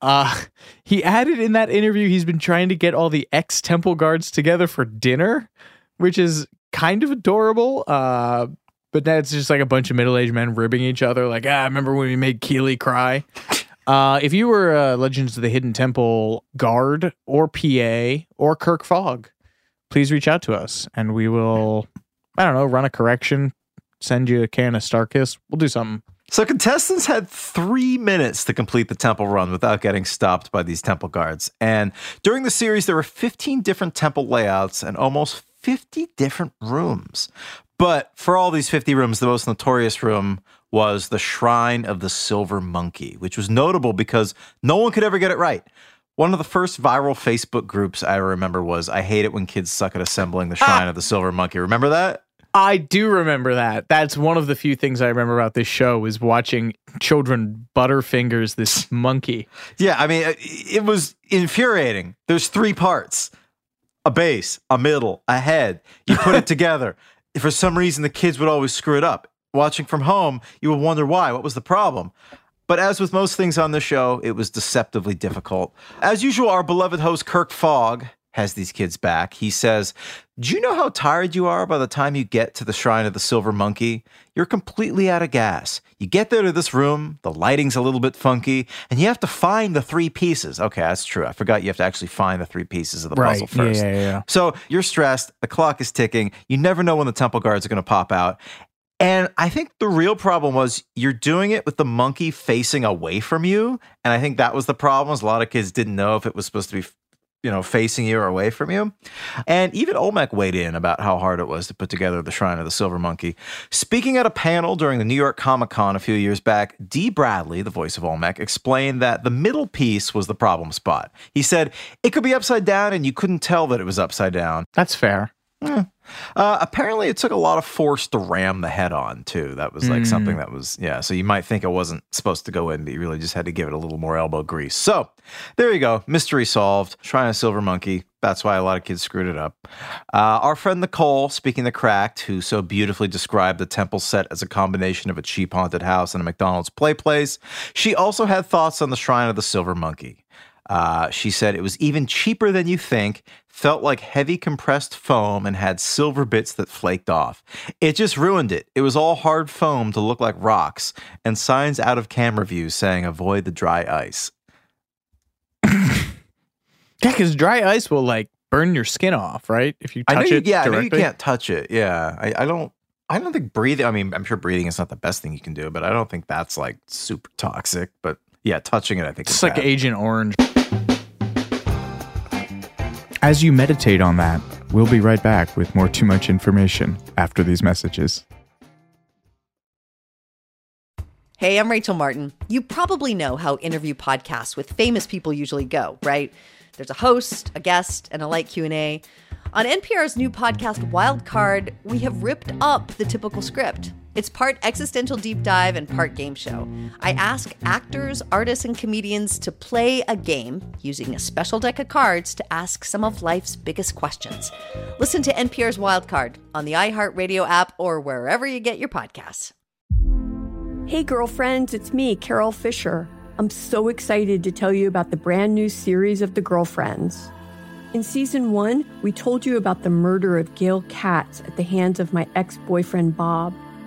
S5: Uh, he added in that interview he's been trying to get all the ex temple guards together for dinner, which is kind of adorable. Uh, but that's just like a bunch of middle aged men ribbing each other, like, ah, I remember when we made Keely cry? [LAUGHS] Uh, if you were a Legends of the Hidden Temple guard or PA or Kirk Fogg, please reach out to us and we will, I don't know, run a correction, send you a can of StarKist. We'll do something.
S4: So contestants had three minutes to complete the temple run without getting stopped by these temple guards. And during the series, there were 15 different temple layouts and almost 50 different rooms. But for all these 50 rooms, the most notorious room was the Shrine of the Silver Monkey, which was notable because no one could ever get it right. One of the first viral Facebook groups I remember was I hate it when kids suck at assembling the ah. Shrine of the Silver Monkey. Remember that?
S5: I do remember that. That's one of the few things I remember about this show is watching children butterfingers this [LAUGHS] monkey.
S4: Yeah, I mean, uh, it was infuriating. There's three parts a base, a middle, a head. You put it [LAUGHS] together. For some reason, the kids would always screw it up. Watching from home, you would wonder why. What was the problem? But as with most things on the show, it was deceptively difficult. As usual, our beloved host Kirk Fogg has these kids back. He says, Do you know how tired you are by the time you get to the Shrine of the Silver Monkey? You're completely out of gas. You get there to this room, the lighting's a little bit funky, and you have to find the three pieces. Okay, that's true. I forgot you have to actually find the three pieces of the
S5: Right.
S4: puzzle first.
S5: Yeah, yeah, yeah.
S4: So you're stressed, the clock is ticking, you never know when the temple guards are going to pop out. And I think the real problem was you're doing it with the monkey facing away from you. And I think that was the problem. is A lot of kids didn't know if it was supposed to be, you know, facing you or away from you. And even Olmec weighed in about how hard it was to put together the Shrine of the Silver Monkey. Speaking at a panel during the New York Comic Con a few years back, Dee Bradley, the voice of Olmec, explained that the middle piece was the problem spot. He said it could be upside down and you couldn't tell that it was upside down.
S5: That's fair.
S4: Uh, apparently, it took a lot of force to ram the head on too. That was like
S5: Mm.
S4: something that was yeah. So you might think it wasn't supposed to go in, but you really just had to give it a little more elbow grease. So there you go, mystery solved. Shrine of Silver Monkey. That's why a lot of kids screwed it up. Uh, our friend Nicole, speaking the cracked, who so beautifully described the temple set as a combination of a cheap haunted house and a McDonald's play place, she also had thoughts on the Shrine of the Silver Monkey. Uh, she said it was even cheaper than you think, felt like heavy compressed foam, and had silver bits that flaked off. It just ruined it. It was all hard foam to look like rocks, and signs out of camera view saying avoid the dry ice. [COUGHS]
S5: Yeah, because dry ice will like burn your skin off, right? If you touch
S4: I know you,
S5: it
S4: yeah, I know you can't touch it. Yeah, I, I don't. I don't think breathing. I mean, I'm sure breathing is not the best thing you can do, but I don't think that's like super toxic. But yeah, touching it, I think
S5: It's like
S4: bad.
S5: Agent Orange. As you meditate on that, we'll be right back with more too much information after these messages.
S3: Hey, I'm Rachel Martin. You probably know how interview podcasts with famous people usually go, right? There's a host, a guest, and a light Q&A. On NPR's new podcast Wild Card, we have ripped up the typical script. It's part existential deep dive and part game show. I ask actors, artists, and comedians to play a game using a special deck of cards to ask some of life's biggest questions. Listen to NPR's Wildcard on the iHeartRadio app or wherever you get your podcasts.
S7: Hey, girlfriends, it's me, Carol Fisher. I'm so excited to tell you about the brand new series of The Girlfriends. In season one, we told you about the murder of Gail Katz at the hands of my ex boyfriend Bob.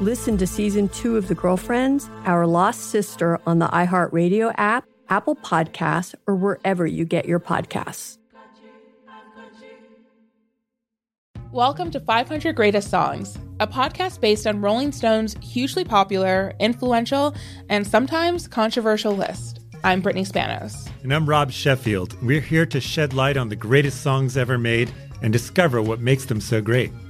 S7: Listen to season two of The Girlfriends, Our Lost Sister on the iHeartRadio app, Apple Podcasts, or wherever you get your podcasts.
S8: Welcome to 500 Greatest Songs, a podcast based on Rolling Stone's hugely popular, influential, and sometimes controversial list. I'm Brittany Spanos.
S6: And I'm Rob Sheffield. We're here to shed light on the greatest songs ever made and discover what makes them so great.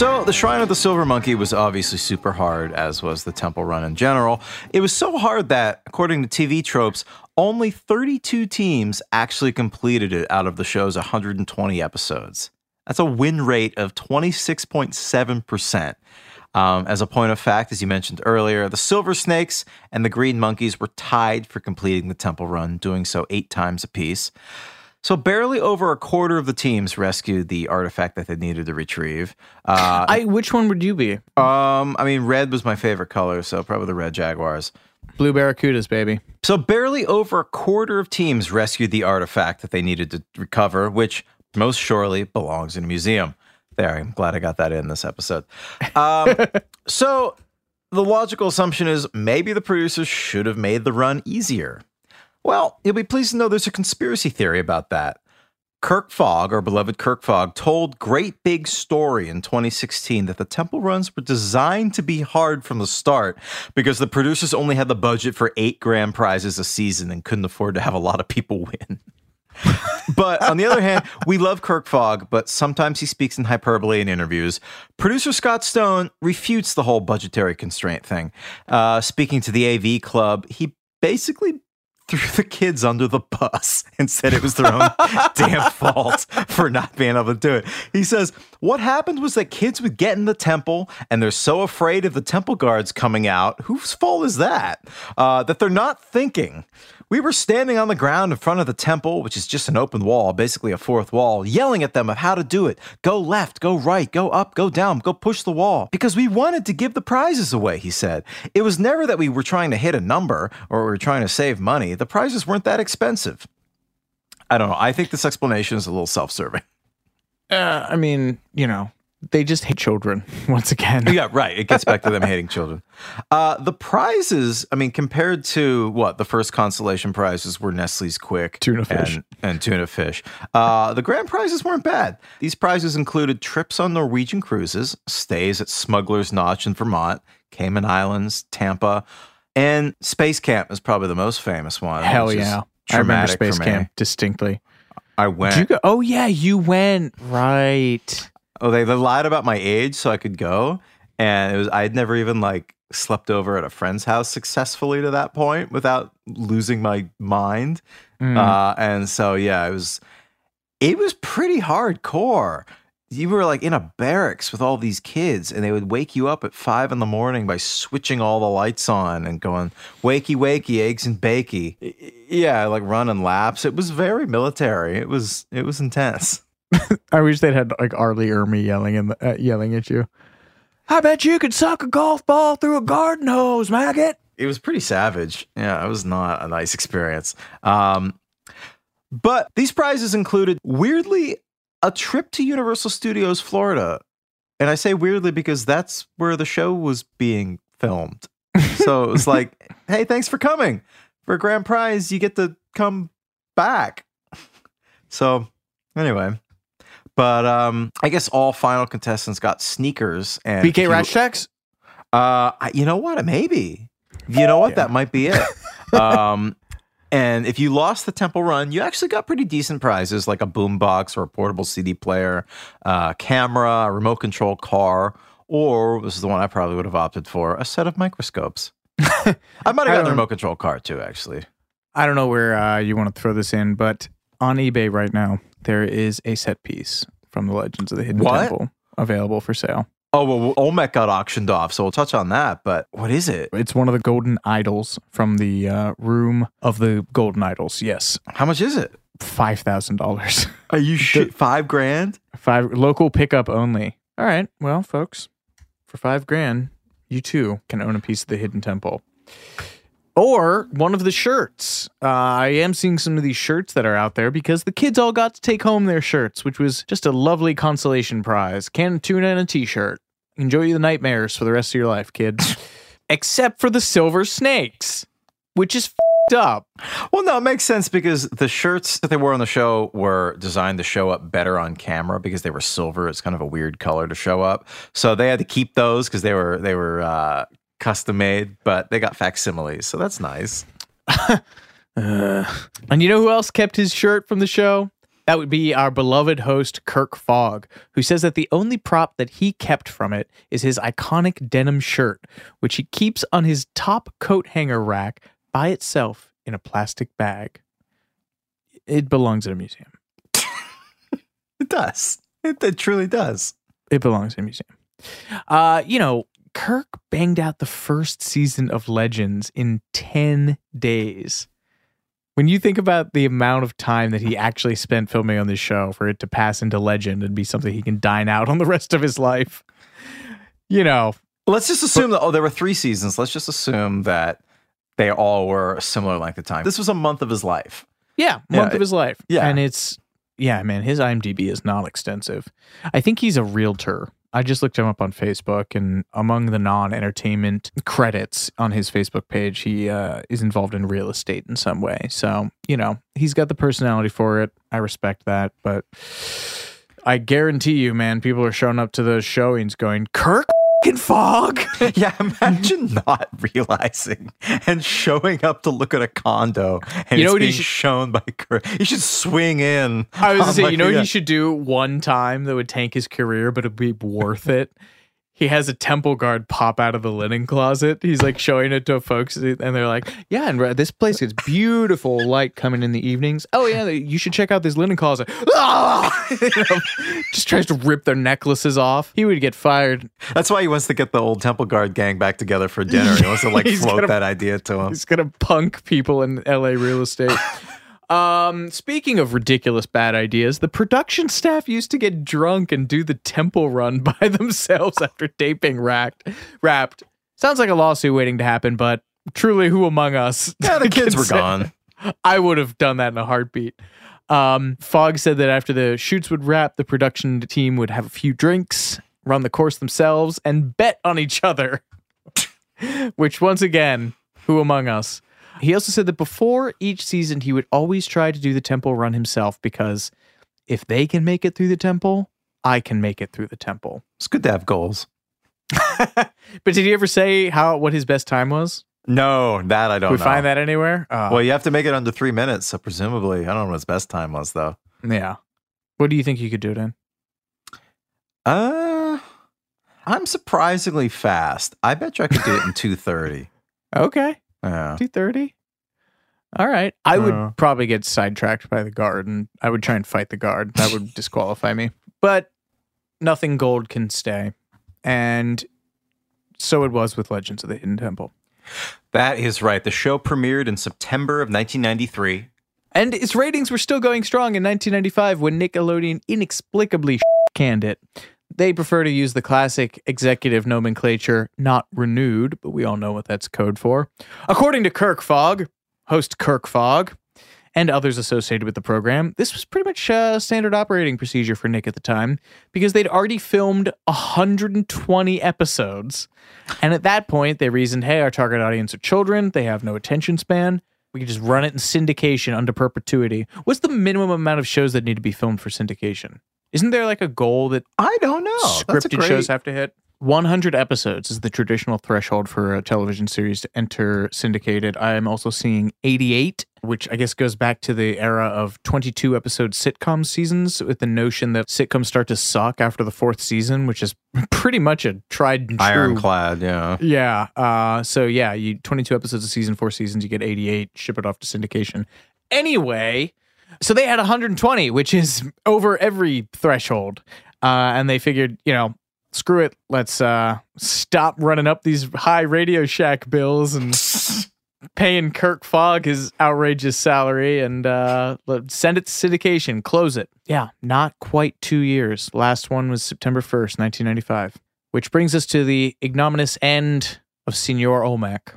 S4: So, the Shrine of the Silver Monkey was obviously super hard, as was the Temple Run in general. It was so hard that, according to TV tropes, only 32 teams actually completed it out of the show's 120 episodes. That's a win rate of 26.7%. Um, as a point of fact, as you mentioned earlier, the Silver Snakes and the Green Monkeys were tied for completing the Temple Run, doing so eight times apiece. So barely over a quarter of the teams rescued the artifact that they needed to retrieve.
S5: Uh, I which one would you be?
S4: Um, I mean, red was my favorite color, so probably the red Jaguars.
S5: Blue Barracudas, baby.
S4: So barely over a quarter of teams rescued the artifact that they needed to recover, which most surely belongs in a museum. There, I'm glad I got that in this episode. Um, [LAUGHS] so the logical assumption is maybe the producers should have made the run easier. Well, you'll be pleased to know there's a conspiracy theory about that. Kirk Fogg, our beloved Kirk Fogg, told Great Big Story in 2016 that the temple runs were designed to be hard from the start because the producers only had the budget for eight grand prizes a season and couldn't afford to have a lot of people [LAUGHS] win. but on the other hand, we love Kirk Fogg, but sometimes he speaks in hyperbole in interviews. Producer Scott Stone refutes the whole budgetary constraint thing. Uh, speaking to the AV Club, he basically threw the kids under the bus [LAUGHS] and said it was their own [LAUGHS] damn fault for not being able to do it. He says, What happened was that kids would get in the temple and they're so afraid of the temple guards coming out. Whose fault is that? Uh, that they're not thinking. We were standing on the ground in front of the temple, which is just an open wall, basically a fourth wall, yelling at them of how to do it. Go left, go right, go up, go down, go push the wall. Because we wanted to give the prizes away, he said. It was never that we were trying to hit a number or we were trying to save money. The prizes weren't that expensive. I don't know. I think this explanation is a little self serving.
S5: Uh, I mean, you know, they just hate children [LAUGHS] once again.
S4: Yeah, right. It gets back to them hating children. Uh, the prizes, I mean, compared to what the first consolation prizes were Nestle's Quik
S5: Tuna fish.
S4: and, and tuna fish. Uh, the grand prizes weren't bad. These prizes included trips on Norwegian cruises, stays at Smuggler's Notch in Vermont, Cayman Islands, Tampa, and Space Camp is probably the most famous one.
S5: Hell yeah. I remember Space. Camp distinctly.
S4: I went.
S5: Did you go? Oh yeah, you went. Right.
S4: Oh, they, they lied about my age so I could go. And it was I had never even like slept over at a friend's house successfully to that point without losing my mind.
S5: Mm.
S4: Uh, and so yeah, it was it was pretty hardcore. You were like in a barracks with all these kids, and they would wake you up at five in the morning by switching all the lights on and going wakey wakey eggs and bakey. Yeah, like running laps. It was very military. It was it was intense. [LAUGHS]
S5: I wish they'd had like R. Lee Ermey yelling in the, uh, yelling at you. I bet you could suck a golf ball through a garden hose, maggot.
S4: it was pretty savage. Yeah, it was not a nice experience. Um, but these prizes included weirdly a trip to Universal Studios Florida, and I say weirdly because that's where the show was being filmed. So it was like, [LAUGHS] hey, thanks for coming for a grand prize. You get to come back. So anyway. But um, I guess all final contestants got sneakers and
S5: BK Rash checks.
S4: uh, you know what? Maybe. You know what? That might be it. [LAUGHS] um, and if you lost the Temple Run, you actually got pretty decent prizes like a boombox or a portable CD player, uh, camera, a remote control car, or this is the one I probably would have opted for a set of microscopes. [LAUGHS] I might have gotten the remote control car too, actually.
S5: I don't know where uh, you want to throw this in, but on eBay right now there is a set piece from the Legends of the Hidden
S4: What?
S5: Temple available for sale.
S4: Oh, well, Olmec got auctioned off, so we'll touch on that. But what is it?
S5: It's one of the golden idols from the uh, room of the golden idols. Yes,
S4: How much is it?
S5: five thousand dollars.
S4: Are you [LAUGHS] shit? Five grand?
S5: Five local pickup only. All right, well, folks, for five grand, you too can own a piece of the Hidden Temple, or one of the shirts. Uh, I am seeing some of these shirts that are out there because the kids all got to take home their shirts, which was just a lovely consolation prize: can of tuna and a T-shirt. Enjoy the nightmares for the rest of your life, kids. [LAUGHS] Except for the silver snakes, which is fed up.
S4: Well, no, it makes sense because the shirts that they wore on the show were designed to show up better on camera because they were silver. It's kind of a weird color to show up, so they had to keep those because they were they were uh, custom made, but they got facsimiles, so that's nice.
S5: Uh, [LAUGHS] and you know who else kept his shirt from the show? That would be our beloved host, Kirk Fogg, who says that the only prop that he kept from it is his iconic denim shirt, which he keeps on his top coat hanger rack by itself in a plastic bag. It belongs in a museum. [LAUGHS]
S4: It does. It, it truly does.
S5: It belongs in a museum. Uh, you know, Kirk banged out the first season of Legends in 10 days. When you think about the amount of time that he actually spent filming on this show for it to pass into legend and be something he can dine out on the rest of his life, you know,
S4: Let's just assume that oh, there were three seasons. Let's just assume that they all were a similar length of time. This was a month of his life.
S5: yeah,
S4: Yeah,
S5: month of his life.
S4: yeah.
S5: And it's, yeah, man, his IMDb is not extensive. I think he's a realtor. I just looked him up on Facebook, and among the non entertainment credits on his Facebook page, he uh, is involved in real estate in some way. So, you know, he's got the personality for it. I respect that. But I guarantee you, man, people are showing up to those showings going, Kirk f***ing Fogg. [LAUGHS]
S4: yeah, imagine [LAUGHS] not realizing and showing up to look at a condo and
S5: You know
S4: it's
S5: what he
S4: being
S5: should-
S4: shown by Kurt. You should swing in.
S5: I was gonna [LAUGHS] say,
S4: like
S5: you know,
S4: a-
S5: what he should do one time that would tank his career, but it'd be worth it. He has a temple guard pop out of the linen closet. He's like showing it to folks, and they're like, "Yeah, and this place gets beautiful light coming in the evenings. Oh yeah, you should check out this linen closet." [LAUGHS] Ah! Just tries to rip their necklaces off. He would get fired.
S4: That's why he wants to get the old Temple Guard gang back together for dinner. He wants to like [LAUGHS] float
S5: gonna-
S4: that idea to him.
S5: He's gonna punk people in LA real estate. Um, speaking of ridiculous bad ideas, the production staff used to get drunk and do the temple run [LAUGHS] by themselves after taping racked, wrapped. Sounds like a lawsuit waiting to happen, but truly, who among us? [LAUGHS]
S4: Yeah, the kids were gone.
S5: I would have done that in a heartbeat. Um, Fogg said that after the shoots would wrap, the production team would have a few drinks run the course themselves, and bet on each other. [LAUGHS] Which, once again, who among us? He also said that before each season, he would always try to do the temple run himself because if they can make it through the temple, I can make it through the temple.
S4: It's good to have goals. [LAUGHS]
S5: but did he ever say how what his best time was?
S4: No, that I don't
S5: we
S4: know.
S5: find that anywhere? Oh,
S4: Well, you have to make it under three minutes, so presumably, I don't know what his best time was though.
S5: yeah. What do you think you could do it in?
S4: Uh, I'm surprisingly fast. I bet you I could do it in [LAUGHS] two thirty.
S5: Okay.
S4: Yeah.
S5: 230. All right. I would
S4: Uh.
S5: probably get sidetracked by the guard and I would try and fight the guard. That would [LAUGHS] disqualify me. But nothing gold can stay. And so it was with Legends of the Hidden Temple.
S4: That is right. The show premiered in September of 1993.
S5: And its ratings were still going strong in 1995 when Nickelodeon inexplicably [LAUGHS] canned it. They prefer to use the classic executive nomenclature, not renewed, but we all know what that's code for. According to Kirk Fogg, host Kirk Fogg, and others associated with the program, this was pretty much a standard operating procedure for Nick at the time because they'd already filmed 120 episodes. And at that point, they reasoned hey, our target audience are children, they have no attention span. We could just run it in syndication under perpetuity. What's the minimum amount of shows that need to be filmed for syndication? Isn't there like a goal that
S4: I don't know.
S5: Scripted
S4: great-
S5: shows have to hit? 100 episodes is the traditional threshold for a television series to enter syndicated. I am also seeing 88, which I guess goes back to the era of 22 episode sitcom seasons with the notion that sitcoms start to suck after the fourth season, which is [LAUGHS] pretty much a tried and true
S4: Ironclad, yeah.
S5: yeah. Uh, so yeah, you 22 episodes a season, four seasons, you get 88, ship it off to syndication. Anyway, so they had 120, which is over every threshold. Uh, and they figured, you know, screw it, let's uh, stop running up these high Radio Shack bills and [LAUGHS] paying Kirk Fogg his outrageous salary and uh, send it to syndication, close it. Yeah, not quite two years. Last one was September 1st, 1995. Which brings us to the ignominious end of Senor Olmec.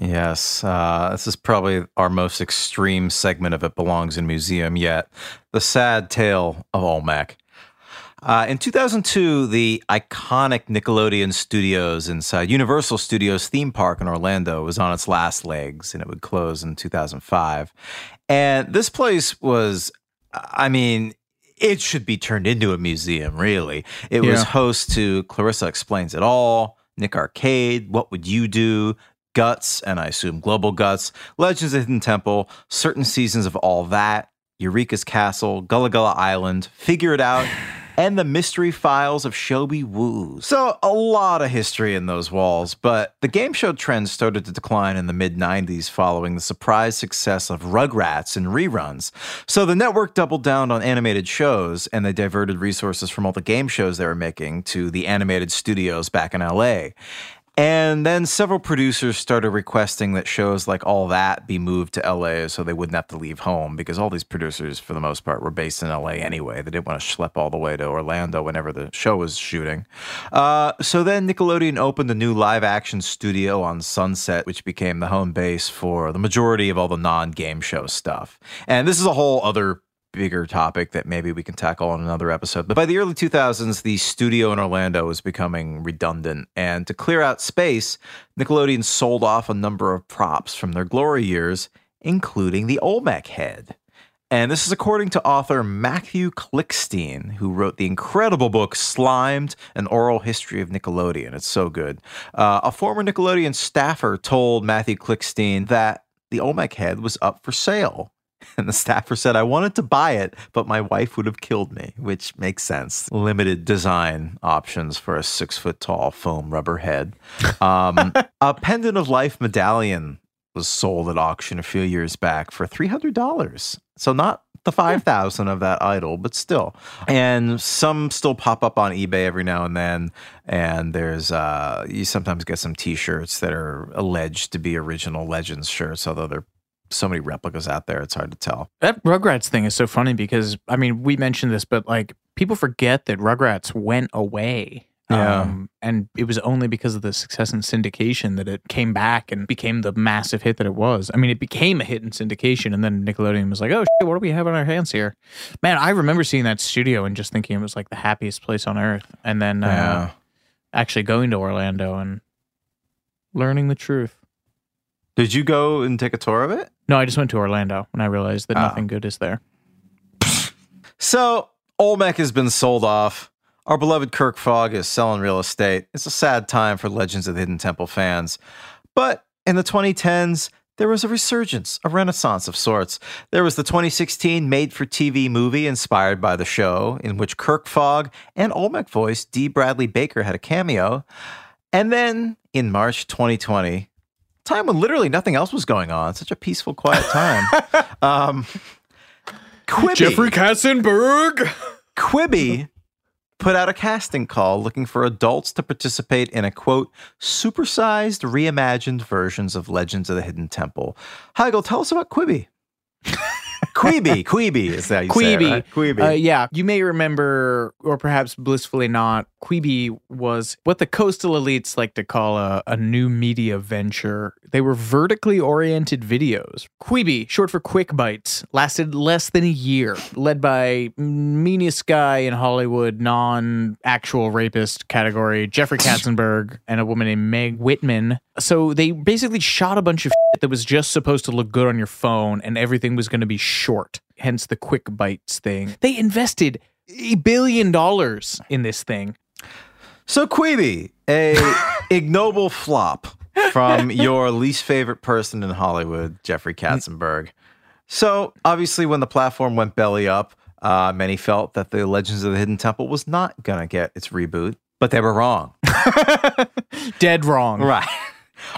S4: Yes, uh, this is probably our most extreme segment of It Belongs in Museum yet. The sad tale of Olmec. Uh, in 2002, the iconic Nickelodeon Studios inside Universal Studios theme park in Orlando was on its last legs and it would close in 2005. And this place was, I mean, it should be turned into a museum, really. It was host to Clarissa Explains It All, Nick Arcade, What Would You Do? Guts, and I assume Global Guts, Legends of Hidden Temple, certain seasons of all that, Eureka's Castle, Gullah Gullah Island, Figure It Out, [SIGHS] and the Mystery Files of Shelby Woo. So, a lot of history in those walls, but the game show trend started to decline in the mid 90s following the surprise success of Rugrats and reruns. So, the network doubled down on animated shows and they diverted resources from all the game shows they were making to the animated studios back in LA. And then several producers started requesting that shows like All That be moved to LA so they wouldn't have to leave home because all these producers, for the most part, were based in LA anyway. They didn't want to schlep all the way to Orlando whenever the show was shooting. Uh, so then Nickelodeon opened a new live action studio on Sunset, which became the home base for the majority of all the non game show stuff. And this is a whole other bigger topic that maybe we can tackle on another episode. But by the early 2000s, the studio in Orlando was becoming redundant. And to clear out space, Nickelodeon sold off a number of props from their glory years, including the Olmec head. And this is according to author Matthew Klickstein, who wrote the incredible book Slimed An Oral History of Nickelodeon. It's so good. Uh, a former Nickelodeon staffer told Matthew Klickstein that the Olmec head was up for sale. And the staffer said, I wanted to buy it, but my wife would have killed me, which makes sense. Limited design options for a six foot tall foam rubber head. Um, a Pendant of Life medallion was sold at auction a few years back for $300. So not the 5000 of that idol, but still. And some still pop up on eBay every now and then. And there's, uh, you sometimes get some t shirts that are alleged to be original Legends shirts, although there are so many replicas out there, it's hard to tell.
S5: That Rugrats thing is so funny because I mean we mentioned this, but like people forget that Rugrats went away
S4: Yeah.
S5: Um, and it was only because of the success in syndication that it came back and became the massive hit that it was. I mean, it became a hit in syndication, and then Nickelodeon was like, "Oh, shit, what do we have on our hands here?" Man, I remember seeing that studio and just thinking it was like the happiest place on earth, and then uh,
S4: Yeah.
S5: actually going to Orlando and learning the truth.
S4: Did you go and take a tour of it?
S5: No, I just went to Orlando when I realized that
S4: Oh.
S5: nothing good is there.
S4: So Olmec has been sold off. Our beloved Kirk Fogg is selling real estate. It's a sad time for Legends of the Hidden Temple fans. But in the 2010s, there was a resurgence, a renaissance of sorts. There was the 2016 made for TV movie inspired by the show, in which Kirk Fogg and Olmec voice Dee Bradley Baker had a cameo. And then in March 2020, time when literally nothing else was going on, such a peaceful, quiet time. [LAUGHS] um, Quibi.
S5: Katzenberg.
S4: Quibi put out a casting call looking for adults to participate in a quote supersized reimagined versions of Legends of the Hidden Temple. Heigl, tell us about Quibi. [LAUGHS] Quibi, Quibi is that you say it,
S5: Queeby.
S4: right? Quibi.
S5: Uh, yeah, you may remember, or perhaps blissfully not, Queeby was what the coastal elites like to call a, a new media venture. They were vertically oriented videos. Queeby, short for Quick Bites, lasted less than a year, led by meanest guy in Hollywood, non actual rapist category, Jeffrey [LAUGHS] Katzenberg, and a woman named Meg Whitman. So they basically shot a bunch of shit that was just supposed to look good on your phone, and everything was going to be short. Hence the Quick Bites thing. They invested a billion dollars in this thing.
S4: So Quibi, a [LAUGHS] ignoble flop from your least favorite person in Hollywood, Jeffrey Katzenberg. So obviously, when the platform went belly up, uh, many felt that the Legends of the Hidden Temple was not gonna get its reboot, but they were wrong. [LAUGHS]
S5: Dead wrong.
S4: Right.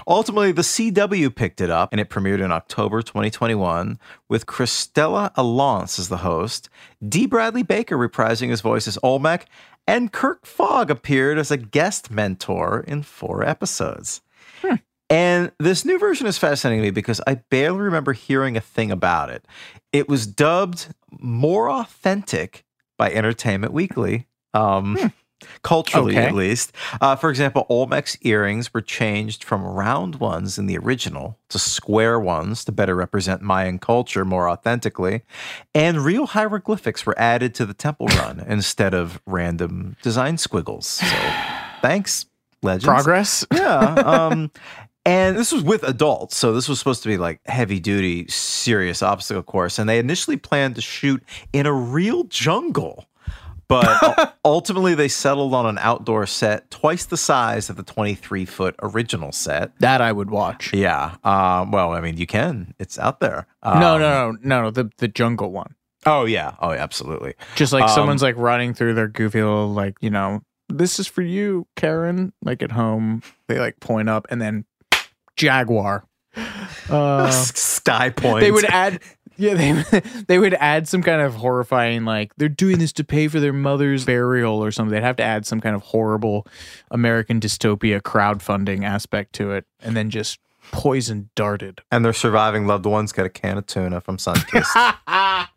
S4: Ultimately, the CW picked it up and it premiered in October 2021 with Cristela Alonzo as the host, Dee Bradley Baker reprising his voice as Olmec, and Kirk Fogg appeared as a guest mentor in four episodes. And this new version is fascinating to me because I barely remember hearing a thing about it. It was dubbed more authentic by Entertainment Weekly. Um, Culturally,
S5: Okay.
S4: at least. Uh, for example, Olmec's earrings were changed from round ones in the original to square ones to better represent Mayan culture more authentically. And real hieroglyphics were added to the temple [LAUGHS] run instead of random design squiggles. So thanks, Legends.
S5: Progress.
S4: Yeah. [LAUGHS] Um, and this was with adults. So this was supposed to be like heavy duty, serious obstacle course. And they initially planned to shoot in a real jungle. But [LAUGHS] ultimately, they settled on an outdoor set twice the size of the 23 foot original set.
S5: That I would watch.
S4: Yeah. Um, well, I mean, you can. It's out there.
S5: no,
S4: Um,
S5: no, no, no, no. The the jungle one.
S4: Oh, yeah. Oh, yeah, absolutely.
S5: Just like
S4: Um,
S5: someone's like running through their goofy little like you know this is for you, Karen. Like at home, they like point up and then jaguar. [LAUGHS] Uh,
S4: Sky Point.
S5: they would add yeah they [LAUGHS] they would add some kind of horrifying like they're doing this to pay for their mother's burial or something they'd have to add some kind of horrible american dystopia crowdfunding aspect to it and then just poison darted
S4: and their surviving loved ones get a can of tuna from Sunkist. [LAUGHS]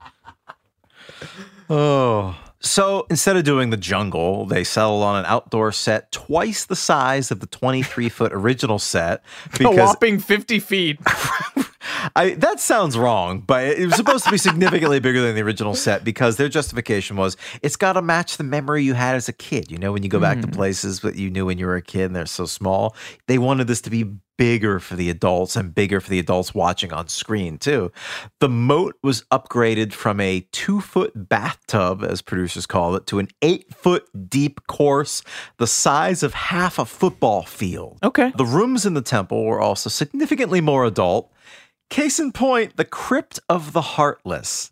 S4: oh. So instead of doing the jungle, they settled on an outdoor set twice the size of the 23 foot original set
S5: a [LAUGHS]
S4: because
S5: whopping 50 feet
S4: I, that sounds wrong, but it was supposed to be significantly bigger than the original set because their justification was it's got to match the memory you had as a kid. You know, when you go back to hmm. places that you knew when you were a kid and they're so small, they wanted this to be bigger for the adults and bigger for the adults watching on screen, too. The moat was upgraded from a two foot bathtub, as producers call it, to an eight foot deep course, the size of half a football field.
S5: okay
S4: The rooms in the temple were also significantly more adult. Case in point, the Crypt of the Heartless.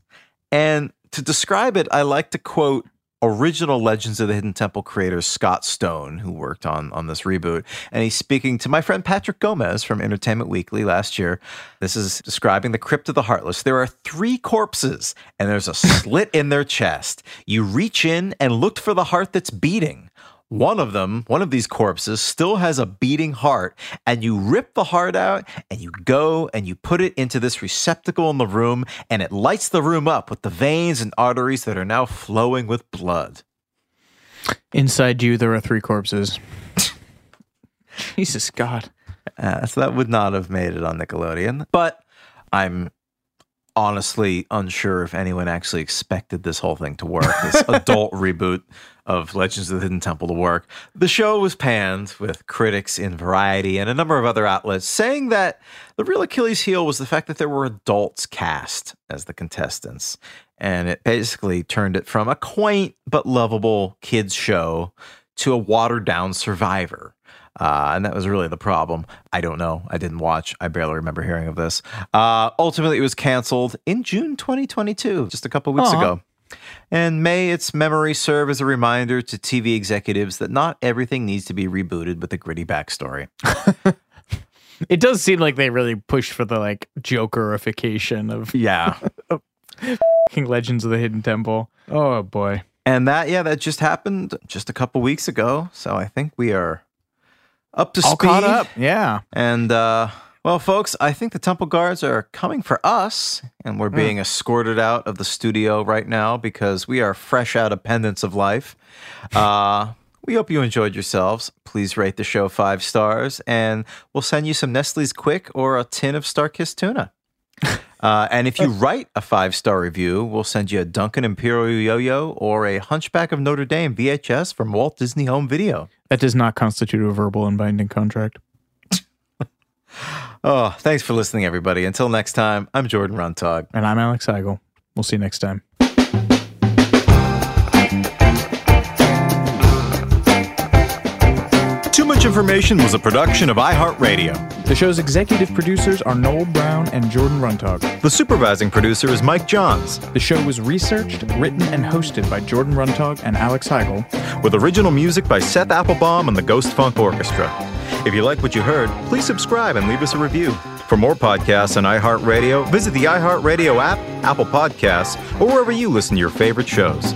S4: And to describe it, I like to quote original Legends of the Hidden Temple creator Scott Stone, who worked on, on this reboot. And he's speaking to my friend Patrick Gomez from Entertainment Weekly last year. This is describing the Crypt of the Heartless. There are three corpses, and there's a [LAUGHS] slit in their chest. You reach in and look for the heart that's beating. One of them, one of these corpses, still has a beating heart, and you rip the heart out and you go and you put it into this receptacle in the room, and it lights the room up with the veins and arteries that are now flowing with blood.
S5: Inside you, there are three corpses. [LAUGHS] Jesus God.
S4: Uh, so that would not have made it on Nickelodeon. But I'm honestly unsure if anyone actually expected this whole thing to work, this [LAUGHS] adult reboot of Legends of the Hidden Temple to work. The show was panned with critics in Variety and a number of other outlets saying that the real Achilles heel was the fact that there were adults cast as the contestants. And it basically turned it from a quaint but lovable kids show to a watered down survivor. Uh, and that was really the problem. I don't know. I didn't watch. I barely remember hearing of this. Uh, ultimately, it was canceled in June 2022, just a couple weeks
S5: Aw.
S4: ago. And may its memory serve as a reminder to TV executives that not everything needs to be rebooted with a gritty backstory. [LAUGHS]
S5: It does seem like they really pushed for the like Jokerification of
S4: Yeah. [LAUGHS]
S5: King Legends of the Hidden Temple. Oh boy.
S4: And that, yeah, that just happened just a couple weeks ago. So I think we are up to
S5: All
S4: speed.
S5: caught up. Yeah.
S4: And uh, well, folks, I think the temple guards are coming for us, and we're being escorted out of the studio right now because we are fresh out of pendants of life. Uh, we hope you enjoyed yourselves. Please rate the show five stars, and we'll send you some Nestle's Quik or a tin of StarKist tuna. Uh, and if you [LAUGHS] write a five star review, we'll send you a Duncan Imperial Yo Yo or a Hunchback of Notre Dame VHS from Walt Disney Home Video.
S5: That does not constitute a verbal and binding contract. [LAUGHS]
S4: Oh, thanks for listening, everybody. Until next time, I'm Jordan Runtagh.
S5: And I'm Alex Heigl. We'll see you next time.
S4: Too Much Information was a production of iHeartRadio.
S5: The show's executive producers are Noel Brown and Jordan Runtagh.
S4: The supervising producer is Mike Johns,
S5: The show was researched, written, and hosted by Jordan Runtagh and Alex Heigl.
S4: With original music by Seth Applebaum and the Ghost Funk Orchestra. If you like what you heard, please subscribe and leave us a review. For more podcasts on iHeartRadio, visit the iHeartRadio app, Apple Podcasts, or wherever you listen to your favorite shows.